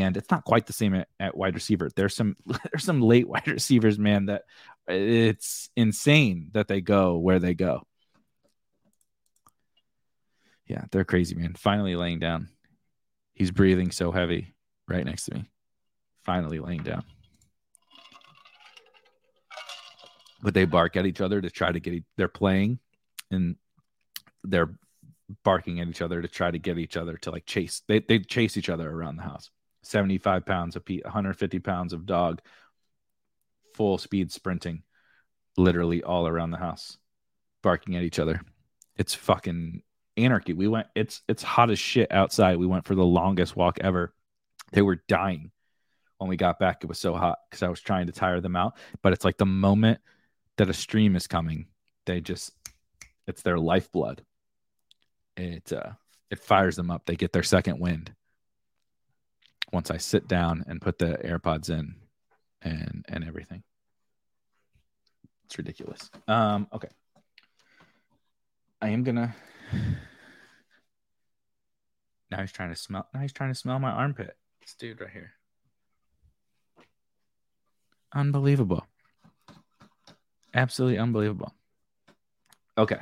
And it's not quite the same at, at wide receiver. There's some there's some late wide receivers, man, that it's insane that they go where they go. Yeah, they're crazy, man. Finally laying down. He's breathing so heavy right next to me. Finally laying down. But they bark at each other to try to get. they're playing, and they're barking at each other to try to get each other to like chase. They they chase each other around the house. Seventy five pounds of Pete, one hundred fifty pounds of dog, full speed sprinting, literally all around the house, barking at each other. It's fucking anarchy. We went. It's it's hot as shit outside. We went for the longest walk ever. They were dying when we got back. It was so hot because I was trying to tire them out. But it's like the moment that a stream is coming, they just it's their lifeblood. It uh, it fires them up. They get their second wind. Once I sit down and put the AirPods in, and and everything, it's ridiculous. Um, okay, I am gonna. Now he's trying to smell. Now he's trying to smell my armpit. This dude right here. Unbelievable. Absolutely unbelievable. Okay.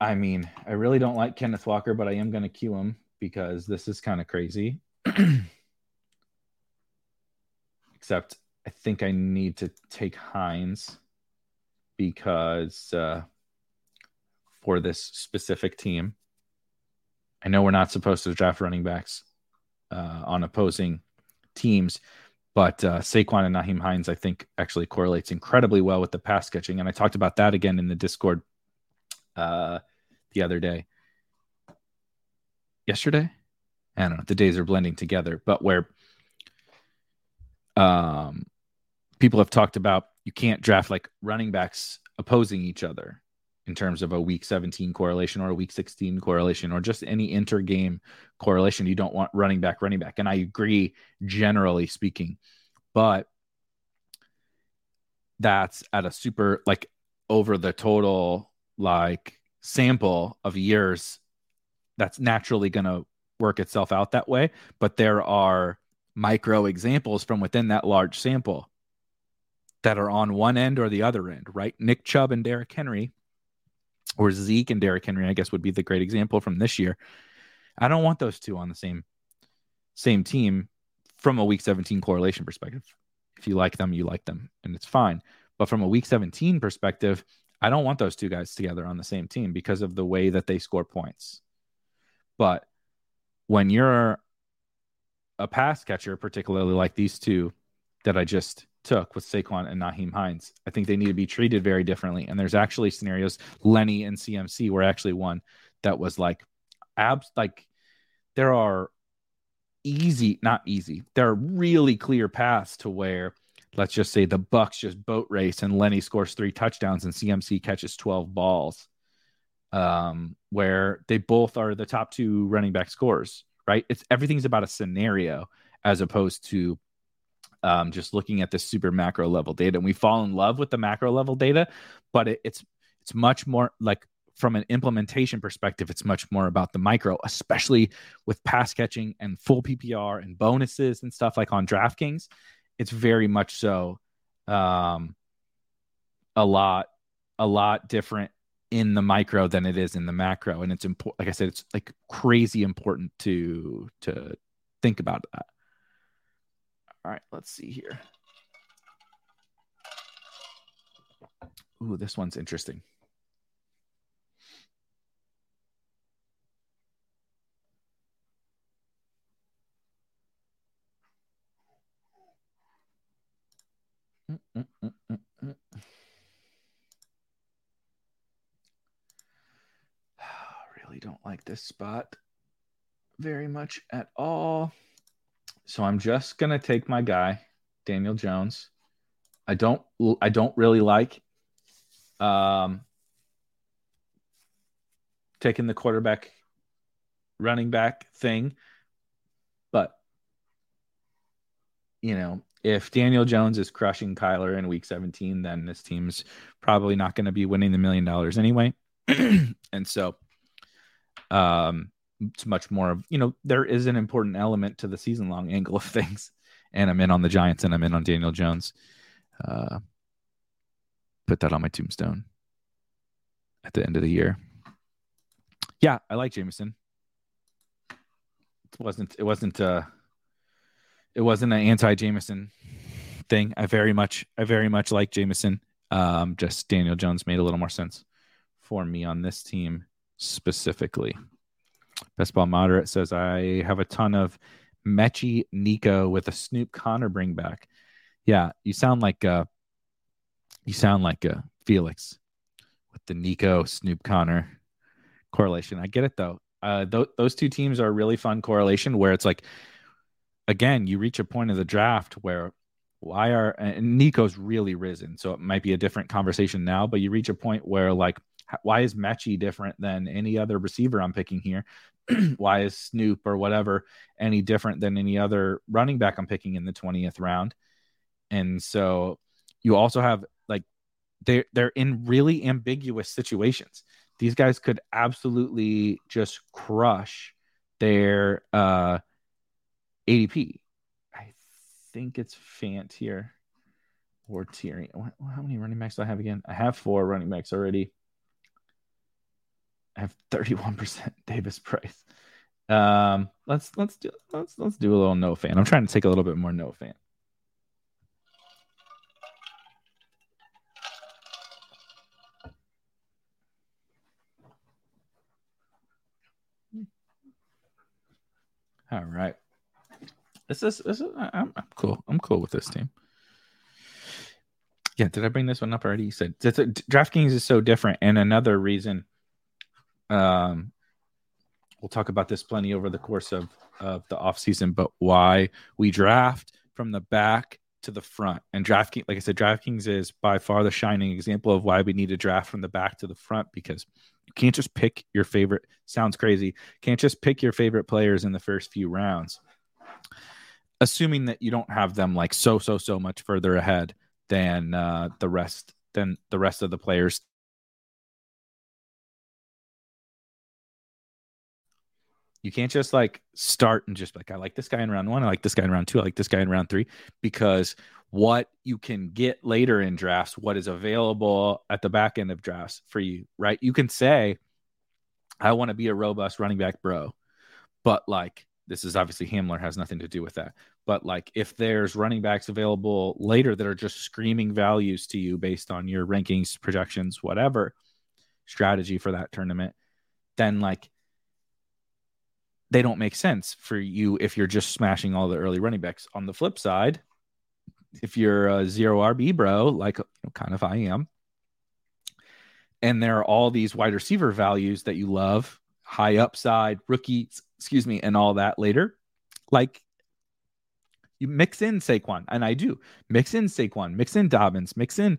I mean, I really don't like Kenneth Walker, but I am to cue him because this is kind of crazy. Except I think I need to take Hines because uh, for this specific team, I know we're not supposed to draft running backs uh, on opposing teams, but uh, Saquon and Nyheim Hines, I think, actually correlates incredibly well with the pass catching. And I talked about that again in the Discord uh, the other day. Yesterday? I don't know. The days are blending together, but where um, people have talked about you can't draft like running backs opposing each other in terms of a week 17 correlation or a week 16 correlation or just any inter-game correlation. You don't want running back, running back. And I agree, generally speaking, but that's at a super like over the total like sample of years that's naturally going to work itself out that way but there are micro examples from within that large sample that are on one end or the other end right nick chubb and Derrick henry or zeke and Derrick henry i guess would be the great example from this year I don't want those two on the same same team from a week 17 correlation perspective. If you like them, you like them, and it's fine. But from a week 17 perspective, I don't want those two guys together on the same team because of the way that they score points. But when you're a pass catcher, particularly like these two that I just took with Saquon and Nyheim Hines, I think they need to be treated very differently. And there's actually scenarios, Lenny and CMC were actually one that was like abs like there are easy, not easy. There are really clear paths to where let's just say the Bucks just boat race and Lenny scores three touchdowns and CMC catches 12 balls. Um, where they both are the top two running back scores, right? It's everything's about a scenario as opposed to um, just looking at the super macro level data. And we fall in love with the macro level data, but it, it's it's much more like from an implementation perspective, it's much more about the micro, especially with pass catching and full PPR and bonuses and stuff like on DraftKings. It's very much so um, a lot, a lot different in the micro than it is in the macro. And it's important, like I said, it's like crazy important to to think about that. All right, let's see here. Ooh, this one's interesting. Mm, mm, mm, mm, really don't like this spot very much at all. So I'm just gonna take my guy, Daniel Jones. I don't I don't really like um taking the quarterback running back thing. But you know, if Daniel Jones is crushing Kyler in week 17, then this team's probably not going to be winning the million dollars anyway. and so um, it's much more of you know there is an important element to the season long angle of things, and I'm in on the Giants and I'm in on Daniel Jones. Uh, put that on my tombstone at the end of the year. Yeah, I like Jameson. It wasn't it wasn't uh it wasn't an anti Jameson thing. I very much I very much like Jameson. Um, just Daniel Jones made a little more sense for me on this team specifically. Best Ball Monitor says I have a ton of Metchie Nico with a Snoop Conner bring back. Yeah, you sound like uh you sound like uh Felix with the Nico Snoop Conner correlation. I get it though. Uh, th- those two teams are really fun correlation where it's like, again, you reach a point of the draft where why are and Nico's really risen, so it might be a different conversation now. But you reach a point where like, why is Metchie different than any other receiver I'm picking here? why is Snoop or whatever any different than any other running back I'm picking in the 20th round? And so you also have like they they're in really ambiguous situations. These guys could absolutely just crush their uh ADP I think it's Fant here or Thierry. How many running backs do I have again? I have four running backs already. I have 31% Davis Price. Um, let's let's do let's let's do a little Noah Fant. I'm trying to take a little bit more Noah Fant. All right. This is, this is I'm, I'm cool. I'm cool with this team. Yeah, did I bring this one up already? You said DraftKings is so different, and another reason. Um, we'll talk about this plenty over the course of of the off season, but why we draft from the back to the front, and DraftKings, like I said, DraftKings is by far the shining example of why we need to draft from the back to the front because you can't just pick your favorite. Sounds crazy. Can't just pick your favorite players in the first few rounds assuming that you don't have them like so so so much further ahead than uh, the rest than the rest of the players You can't just like start and just like, I like this guy in round one. I like this guy in round two. I like this guy in round three. Because what you can get later in drafts, what is available at the back end of drafts for you, right? You can say, I want to be a robust running back bro. But like, this is obviously Hamler has nothing to do with that. But like if there's running backs available later that are just screaming values to you based on your rankings, projections, whatever strategy for that tournament, then like they don't make sense for you if you're just smashing all the early running backs. On the flip side, if you're a zero RB bro, like you know, kind of I am, and there are all these wide receiver values that you love, high upside, rookie, excuse me, and all that later, like you mix in Saquon, and I do mix in Saquon, mix in Dobbins, mix in,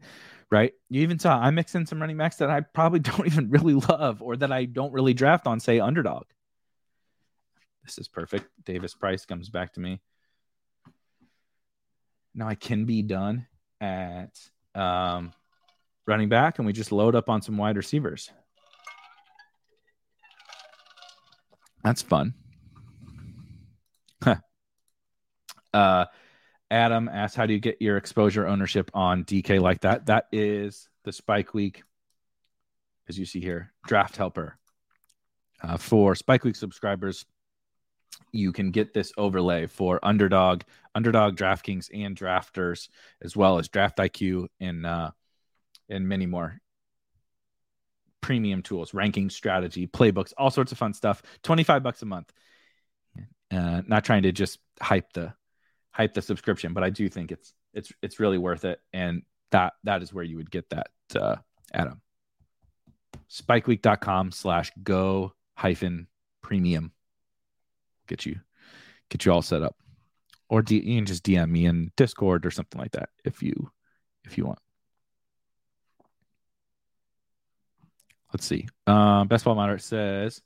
right? You even saw I mix in some running backs that I probably don't even really love or that I don't really draft on, say, underdog. This is perfect. Davis Price comes back to me. Now I can be done at um, running back, and we just load up on some wide receivers. That's fun. Uh, Adam asks, "How do you get your exposure ownership on DK like that?" That is the Spike Week, as you see here, Draft Helper. Uh, for Spike Week subscribers, you can get this overlay for Underdog, Underdog, DraftKings, and Drafters, as well as Draft IQ and uh, and many more premium tools, ranking strategy, playbooks, all sorts of fun stuff. Twenty five bucks a month. Uh, not trying to just hype the hype the subscription, but I do think it's it's it's really worth it, and that that is where you would get that, uh, Adam. Spikeweek.com slash go hyphen premium. Get you get you all set up, or D, you can just DM me in Discord or something like that if you if you want. Let's see. Um, Best Ball Monitor says,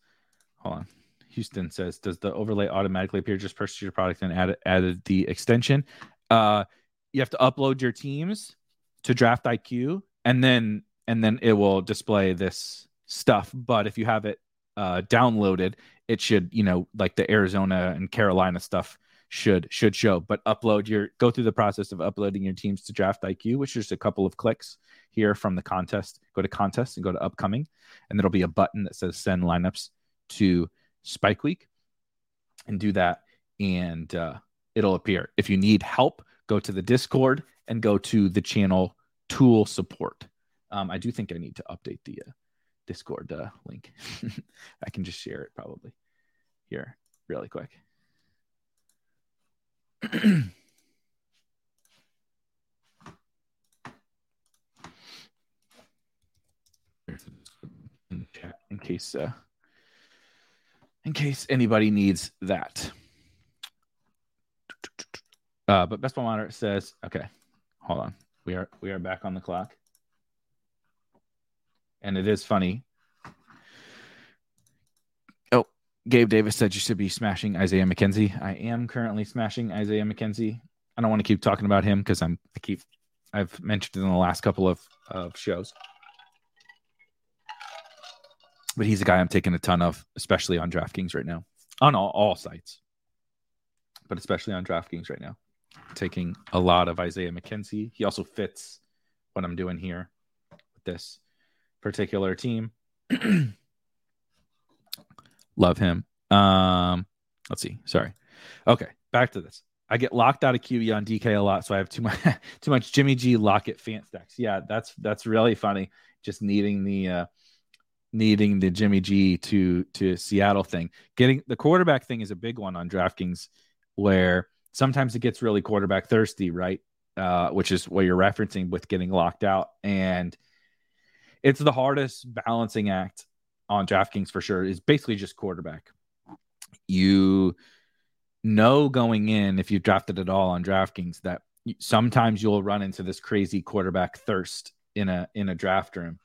hold on. Houston says, does the overlay automatically appear? Just purchase your product and add added the extension. Uh, you have to upload your teams to Draft IQ, and then and then it will display this stuff. But if you have it uh, downloaded, it should, you know, like the Arizona and Carolina stuff should should show. But upload your go through the process of uploading your teams to Draft IQ, which is a couple of clicks here from the contest. Go to contest and go to upcoming, and there'll be a button that says send lineups to Spike Week, and do that, and uh, it'll appear. If you need help, go to the Discord and go to the channel tool support. Um, I do think I need to update the uh, Discord uh, link. I can just share it probably here really quick. in case uh, in case anybody needs that. Uh, but Best Ball Monitor says, okay, hold on. We are we are back on the clock. And it is funny. Oh, Gabe Davis said you should be smashing Isaiah McKenzie. I am currently smashing Isaiah McKenzie. I don't want to keep talking about him because I'm I keep I've mentioned it in the last couple of, of shows. But he's a guy I'm taking a ton of, especially on DraftKings right now. On all, all sites. But especially on DraftKings right now taking a lot of Isaiah McKenzie. He also fits what I'm doing here with this particular team. Love him. Um, let's see. Sorry. Okay, back to this. I get locked out of QE on DK a lot, so I have too much too much Jimmy G Lockett fan stacks. Yeah, that's that's really funny. Just needing the uh needing the Jimmy G to to Seattle thing. Getting the quarterback thing is a big one on DraftKings where sometimes it gets really quarterback thirsty, right? Uh, which is what you're referencing with getting locked out. And it's the hardest balancing act on DraftKings for sure, is basically just quarterback. You know going in, if you've drafted at all on DraftKings, that sometimes you'll run into this crazy quarterback thirst in a in a draft room.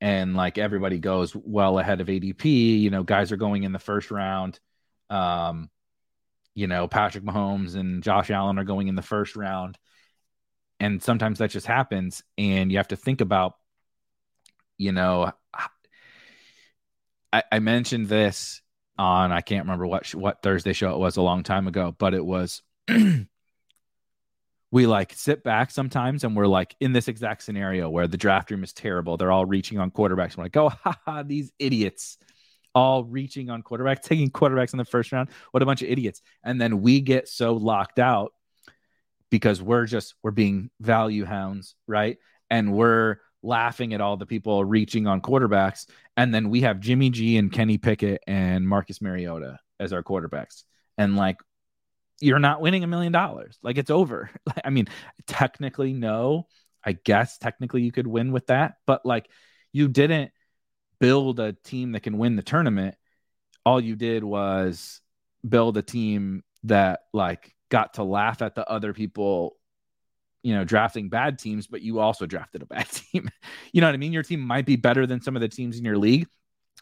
And like everybody goes well ahead of ADP, you know, guys are going in the first round. Um, you know, Patrick Mahomes and Josh Allen are going in the first round. And sometimes that just happens. And you have to think about, you know, I, I mentioned this on, I can't remember what, what Thursday show it was a long time ago, but it was, we like sit back sometimes and we're like in this exact scenario where the draft room is terrible. They're all reaching on quarterbacks. We're like, oh, ha, these idiots all reaching on quarterbacks, taking quarterbacks in the first round. What a bunch of idiots. And then we get so locked out because we're just we're being value hounds, right? And we're laughing at all the people reaching on quarterbacks. And then we have Jimmy G and Kenny Pickett and Marcus Mariota as our quarterbacks. And like you're not winning a million dollars. Like it's over. I mean, technically, no. I guess technically you could win with that, but like you didn't build a team that can win the tournament. All you did was build a team that like got to laugh at the other people you know drafting bad teams but you also drafted a bad team you know what i mean your team might be better than some of the teams in your league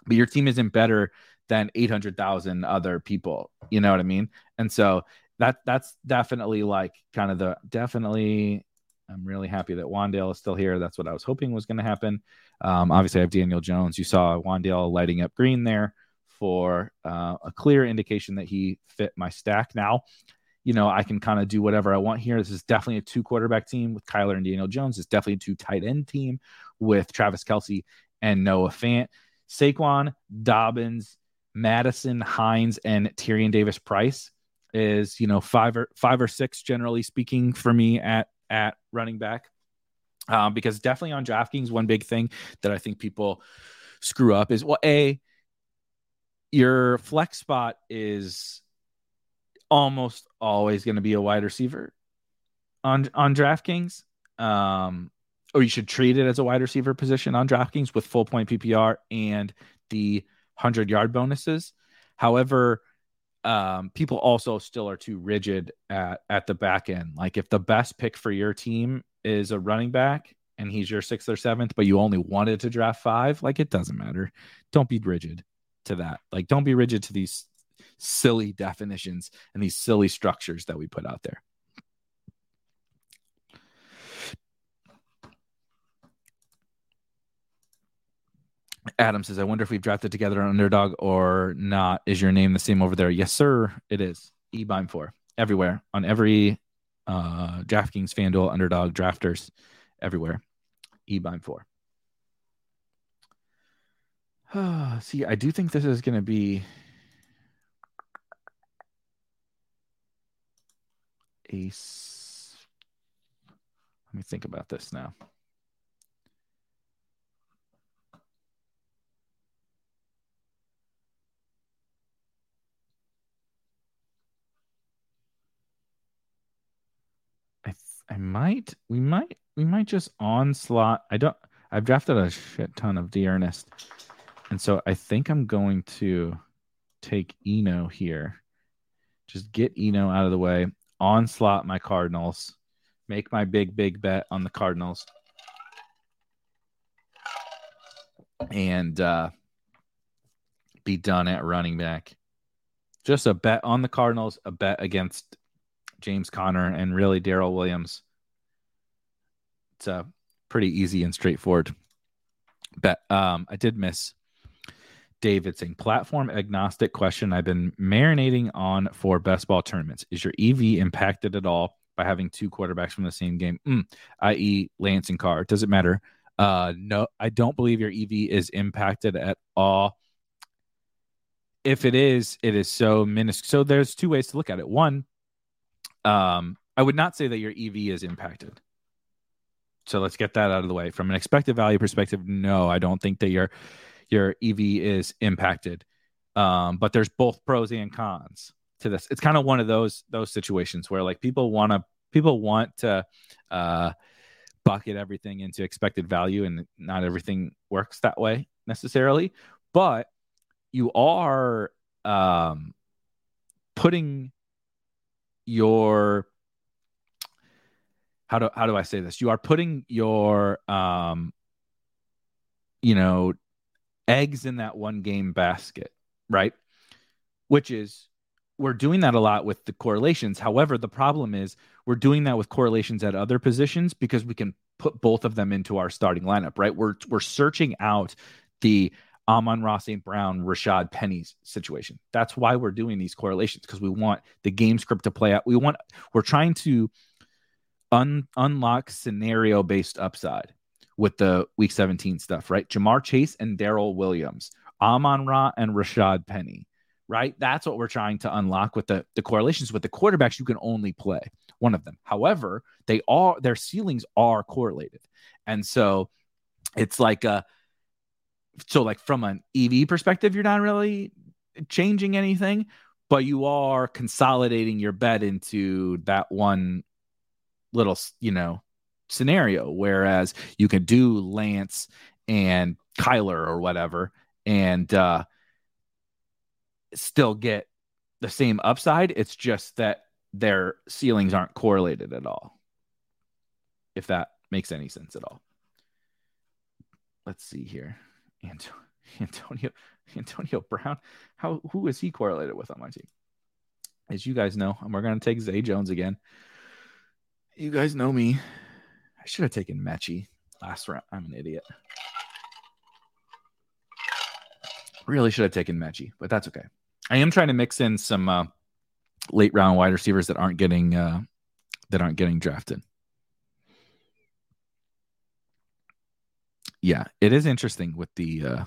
but your team isn't better than 800,000 other people you know what i mean and so that that's definitely like kind of the definitely I'm really happy that Wandale is still here. That's what I was hoping was going to happen. Um, obviously, I have Daniel Jones. You saw Wandale lighting up green there for uh, a clear indication that he fit my stack. Now, you know, I can kind of do whatever I want here. This is definitely a two quarterback team with Kyler and Daniel Jones. It's definitely a two tight end team with Travis Kelce and Noah Fant. Saquon, Dobbins, Mattison, Hines, and Tyrion Davis Price is, you know, five or five or six, generally speaking, for me at at running back. Um, because definitely on DraftKings, one big thing that I think people screw up is well, a your flex spot is almost always going to be a wide receiver on on DraftKings. Um, or you should treat it as a wide receiver position on DraftKings with full point PPR and the hundred yard bonuses. However, um, people also still are too rigid at at the back end. Like if the best pick for your team is a running back and he's your sixth or seventh, but you only wanted to draft five, like it doesn't matter. Don't be rigid to that. Like don't be rigid to these silly definitions and these silly structures that we put out there. Adam says, I wonder if we've drafted together an underdog or not. Is your name the same over there? Yes, sir. It is. eBime 4 everywhere on every uh, DraftKings, FanDuel, underdog, drafters, everywhere. eBime 4. See, I do think this is going to be a. Let me think about this now. I I might, we might, we might just onslaught. I don't, I've drafted a shit ton of D'Ernest. And so I think I'm going to take Eno here. Just get Eno out of the way, onslaught my Cardinals, make my big, big bet on the Cardinals. And uh, be done at running back. Just a bet on the Cardinals, a bet against James Conner, and really Darrel Williams. It's a pretty easy and straightforward bet. Um, I did miss David saying platform agnostic question I've been marinating on for best ball tournaments. Is your EV impacted at all by having two quarterbacks from the same game, mm, i.e., Lance and Carr? Does it matter? Uh, no, I don't believe your EV is impacted at all. If it is, it is so minuscule. So there's two ways to look at it. One, um, I would not say that your EV is impacted. So let's get that out of the way. From an expected value perspective, no, I don't think that your your EV is impacted. Um, but there's both pros and cons to this. It's kind of one of those those situations where like people want to people want to uh, bucket everything into expected value, and not everything works that way necessarily. But you are um, putting your how do how do I say this? You are putting your um you know eggs in that one game basket, right? Which is we're doing that a lot with the correlations. However, the problem is we're doing that with correlations at other positions because we can put both of them into our starting lineup, right? We're we're searching out the Amon-Ra St. Brown, Rashaad Penny's situation. That's why we're doing these correlations because we want the game script to play out. We want we're trying to un, unlock scenario based upside with the week 17 stuff, right? Ja'Marr Chase and Darrel Williams, Amon Ra and Rashaad Penny, right? That's what we're trying to unlock with the, the correlations with the quarterbacks. You can only play one of them. However, they are their ceilings are correlated. And so it's like a so like from an EV perspective, you're not really changing anything, but you are consolidating your bet into that one little, you know, scenario. Whereas you can do Lance and Kyler or whatever and uh, still get the same upside. It's just that their ceilings aren't correlated at all. If that makes any sense at all. Let's see here. Antonio Antonio Brown. How who is he correlated with on my team? As you guys know, we're gonna take Zay Jones again. You guys know me. I should have taken Metchie last round. I'm an idiot. Really should have taken Metchie, but that's okay. I am trying to mix in some uh, late round wide receivers that aren't getting uh, that aren't getting drafted. Yeah, it is interesting with the uh,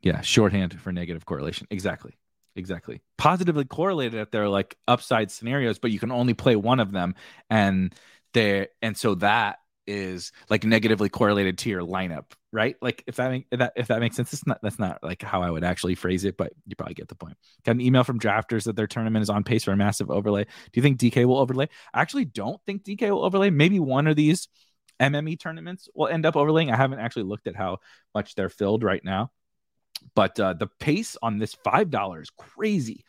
yeah shorthand for negative correlation. Exactly exactly positively correlated at their like upside scenarios but you can only play one of them and there and so that is like negatively correlated to your lineup right? Like if that make, if that if that makes sense. It's not that's not like how i would actually phrase it but you probably get the point. Got an email from drafters that their tournament is on pace for a massive overlay. Do you think dk will overlay? I actually don't think dk will overlay. Maybe one of these mme tournaments will end up overlaying. I haven't actually looked at how much they're filled right now. But uh, the pace on this five dollars crazy.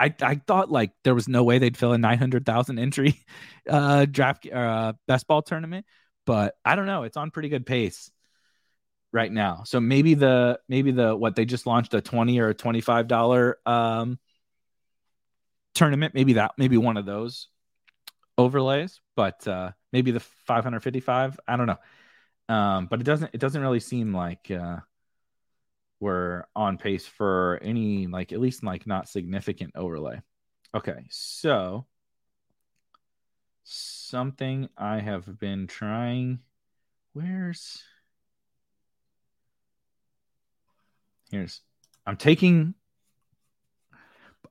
I, I thought like there was no way they'd fill a 900,000 entry uh, draft uh, best ball tournament, but I don't know. It's on pretty good pace right now. So maybe the maybe the what they just launched a 20 or a 25 dollar um, tournament, maybe that maybe one of those overlays, but uh, maybe the 555, I don't know. Um, but it doesn't it doesn't really seem like uh, we're on pace for any like at least like not significant overlay. Okay, so something I have been trying. Where's here's I'm taking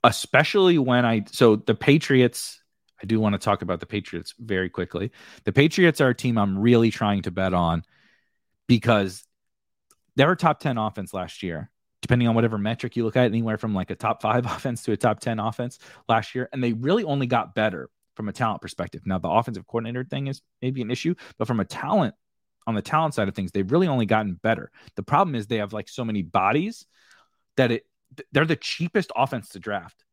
especially when I so the Patriots I do want to talk about the Patriots very quickly. The Patriots are a team I'm really trying to bet on because they were top 10 offense last year, depending on whatever metric you look at, anywhere from like a top five offense to a top 10 offense last year. And they really only got better from a talent perspective. Now, the offensive coordinator thing is maybe an issue, but from a talent, on the talent side of things, they've really only gotten better. The problem is they have like so many bodies that it they're the cheapest offense to draft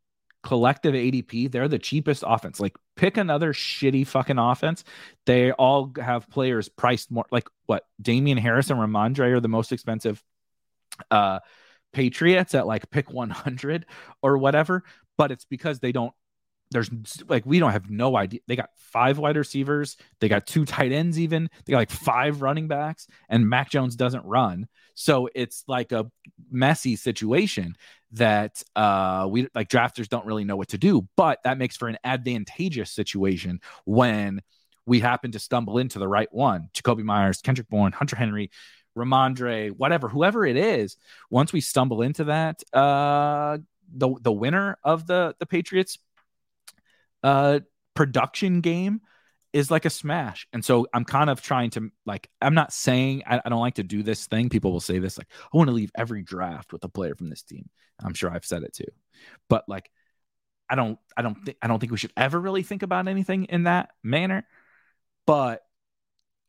collective ADP, they're the cheapest offense. Like pick another shitty fucking offense. They all have players priced more like what Damien Harris and Rhamondre are the most expensive uh Patriots at like pick 100 or whatever, but it's because they don't there's like we don't have no idea. They got five wide receivers, they got two tight ends, even they got like five running backs, and Mac Jones doesn't run. So it's like a messy situation that uh we like drafters don't really know what to do, but that makes for an advantageous situation when we happen to stumble into the right one. Jakobi Meyers, Kendrick Bourne, Hunter Henry, Rhamondre, whatever, whoever it is, once we stumble into that, uh the the winner of the the Patriots uh, production game is like a smash. And so I'm kind of trying to like, I'm not saying I, I, don't like to do this thing. People will say this, like, I want to leave every draft with a player from this team. I'm sure I've said it too. But like, I don't, I don't think, I don't think we should ever really think about anything in that manner. But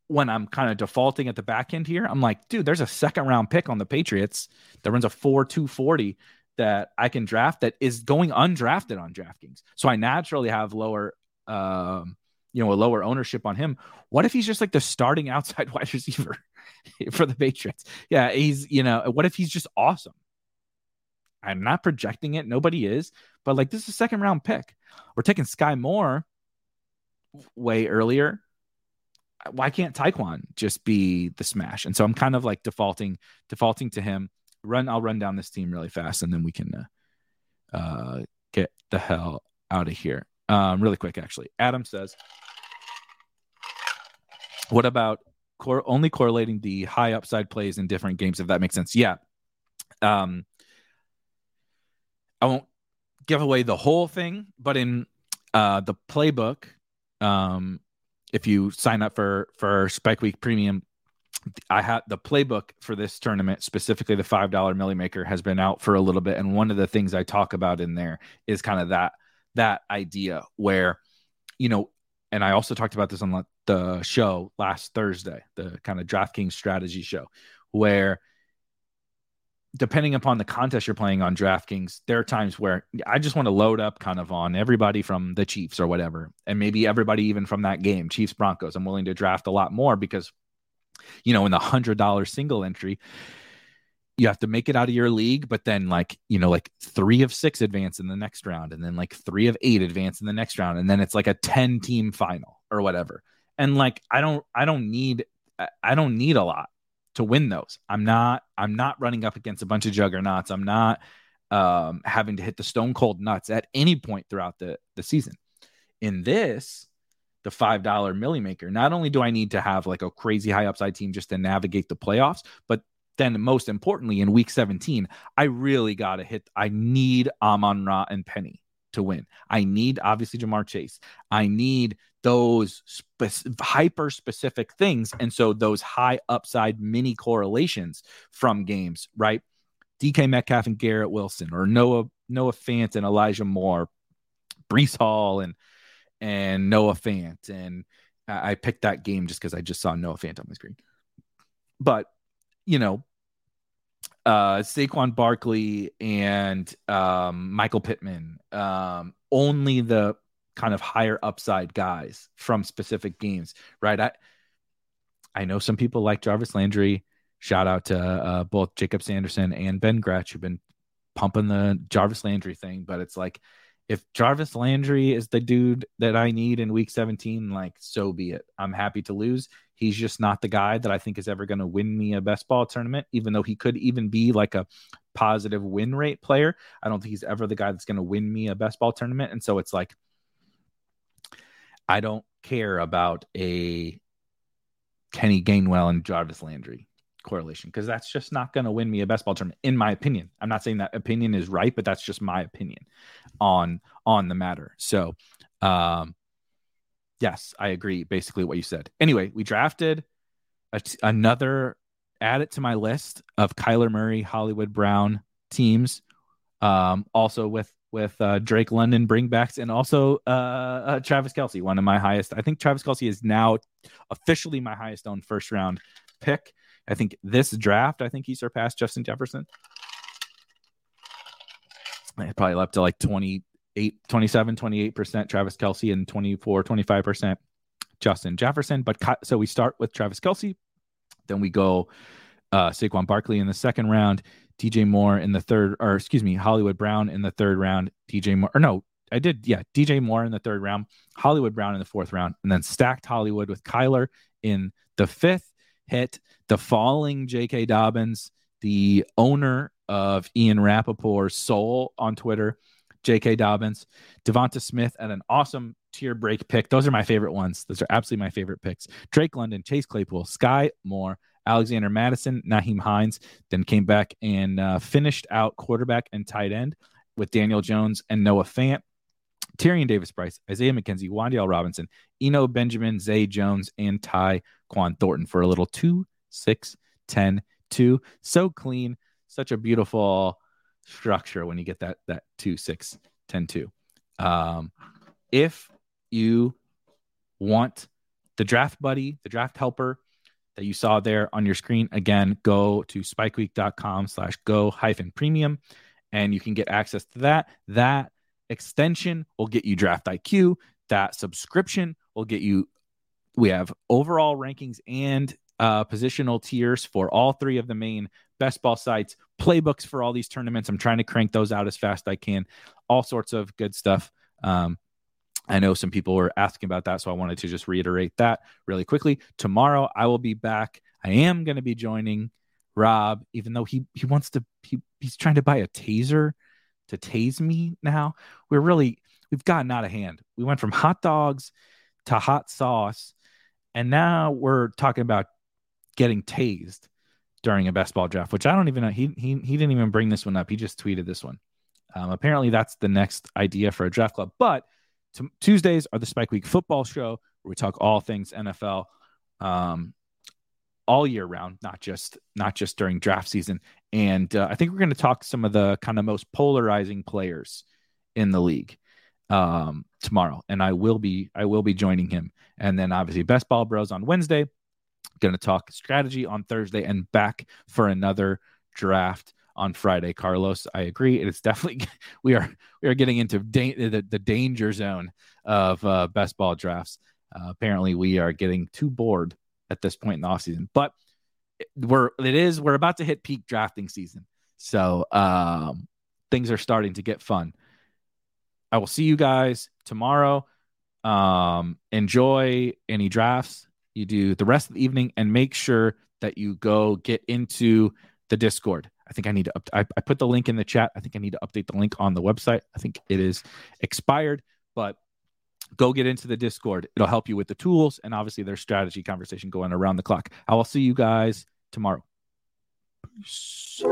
when I'm kind of defaulting at the back end here, I'm like, dude, there's a second round pick on the Patriots that runs a 4 240 that I can draft that is going undrafted on DraftKings. So I naturally have lower, um, you know, a lower ownership on him. What if he's just like the starting outside wide receiver for the Patriots? Yeah, he's, you know, what if he's just awesome? I'm not projecting it. Nobody is, but like this is a second round pick. We're taking Sky Moore way earlier. Why can't Tyquan just be the smash? And so I'm kind of like defaulting, defaulting to him run. I'll run down this team really fast, and then we can uh, uh, get the hell out of here. Um, really quick, actually. Adam says, "What about cor- only correlating the high upside plays in different games? If that makes sense." Yeah. Um, I won't give away the whole thing, but in uh, the playbook, um, if you sign up for for Spike Week Premium, I had the playbook for this tournament, specifically the five dollar Milly Maker, has been out for a little bit, and one of the things I talk about in there is kind of that that idea where, you know, and I also talked about this on the show last Thursday, the kind of DraftKings strategy show, where depending upon the contest you're playing on DraftKings, there are times where I just want to load up kind of on everybody from the Chiefs or whatever, and maybe everybody even from that game, Chiefs Broncos. I'm willing to draft a lot more because you know, in the hundred dollar single entry, you have to make it out of your league, but then like, you know, like three of six advance in the next round, and then like three of eight advance in the next round, and then it's like a 10 team final or whatever. And like I don't I don't need I don't need a lot to win those. I'm not I'm not running up against a bunch of juggernauts. I'm not um having to hit the stone cold nuts at any point throughout the the season. In this, the five dollar Milly Maker. Not only do I need to have like a crazy high upside team just to navigate the playoffs, but then most importantly in week 17, I really gotta hit. I need Amon Ra and Penny to win. I need obviously Ja'Marr Chase. I need those spe- hyper specific things. And so those high upside mini correlations from games, right? DK Metcalf and Garrett Wilson, or Noah Noah Fant and Elijah Moore, Breece Hall and and Noah Fant. And I picked that game just because I just saw Noah Fant on my screen. But, you know, uh, Saquon Barkley and um, Michael Pittman, um, only the kind of higher upside guys from specific games, right? I, I know some people like Jarvis Landry. Shout out to uh, both Jacob Sanderson and Ben Gretch who've been pumping the Jarvis Landry thing, but it's like if Jarvis Landry is the dude that I need in week 17, like so be it. I'm happy to lose. He's just not the guy that I think is ever going to win me a best ball tournament, even though he could even be like a positive win rate player. I don't think he's ever the guy that's going to win me a best ball tournament. And so it's like, I don't care about a Kenny Gainwell and Jarvis Landry correlation because that's just not going to win me a best ball tournament in my opinion i'm not saying that opinion is right but that's just my opinion on on the matter so um yes i agree basically what you said anyway we drafted a, another add it to my list of kyler murray hollywood brown teams um also with with uh, Drake London bringbacks and also uh, uh, Travis Kelce, one of my highest. I think Travis Kelce is now officially my highest owned first round pick. I think this draft, I think he surpassed Justin Jefferson. I probably left to like 28, 27, 28% Travis Kelce and 24, 25% Justin Jefferson. But so we start with Travis Kelce. Then we go uh, Saquon Barkley in the second round, DJ Moore in the third, or excuse me, Hollywood Brown in the third round, DJ Moore, or no, I did, yeah, DJ Moore in the third round, Hollywood Brown in the fourth round, and then stacked Hollywood with Kyler in the fifth hit the falling J.K. Dobbins, the owner of Ian Rapoport's soul on Twitter, J.K. Dobbins, Devonta Smith, and an awesome tier break pick. Those are my favorite ones. Those are absolutely my favorite picks. Drake London, Chase Claypool, Sky Moore, Alexander Mattison, Nyheim Hines, then came back and uh, finished out quarterback and tight end with Daniel Jones and Noah Fant. Tyrion Davis-Price, Isaiah McKenzie, Wan'Dale Robinson, Eno Benjamin, Zay Jones, and Ty Quan Thornton for a little 2 6 10 2. So clean, such a beautiful structure when you get that that 2 6 10 2. Um, if you want the draft buddy, the draft helper that you saw there on your screen, again, go to spikeweek.com slash go hyphen premium and you can get access to that. That extension will get you draft IQ. That subscription will get you. We have overall rankings and uh, positional tiers for all three of the main best ball sites, playbooks for all these tournaments. I'm trying to crank those out as fast as I can. All sorts of good stuff. Um, I know some people were asking about that, so I wanted to just reiterate that really quickly. Tomorrow I will be back. I am going to be joining Rob, even though he he wants to. He, he's trying to buy a taser to tase me now. We're really we've gotten out of hand. We went from hot dogs to hot sauce, and now we're talking about getting tased during a best ball draft, which I don't even know. He he he didn't even bring this one up. He just tweeted this one. Um, apparently, that's the next idea for a draft club. But t- Tuesdays are the Spike Week football show where we talk all things NFL. Um, all year round, not just not just during draft season. And uh, I think we're going to talk some of the kind of most polarizing players in the league um, tomorrow. And I will be I will be joining him. And then obviously Best Ball Bros on Wednesday. Going to talk strategy on Thursday and back for another draft on Friday. Carlos, I agree. It is definitely we are we are getting into da- the, the danger zone of uh, best ball drafts. Uh, apparently, we are getting too bored at this point in the offseason. But we're it is we're about to hit peak drafting season. So um, things are starting to get fun. I will see you guys tomorrow. Um, enjoy any drafts you do the rest of the evening and make sure that you go get into the Discord. I think I need to up- I, I put the link in the chat. I think I need to update the link on the website. I think it is expired, but go get into the Discord. It'll help you with the tools and obviously there's strategy conversation going around the clock. I will see you guys tomorrow. Peace.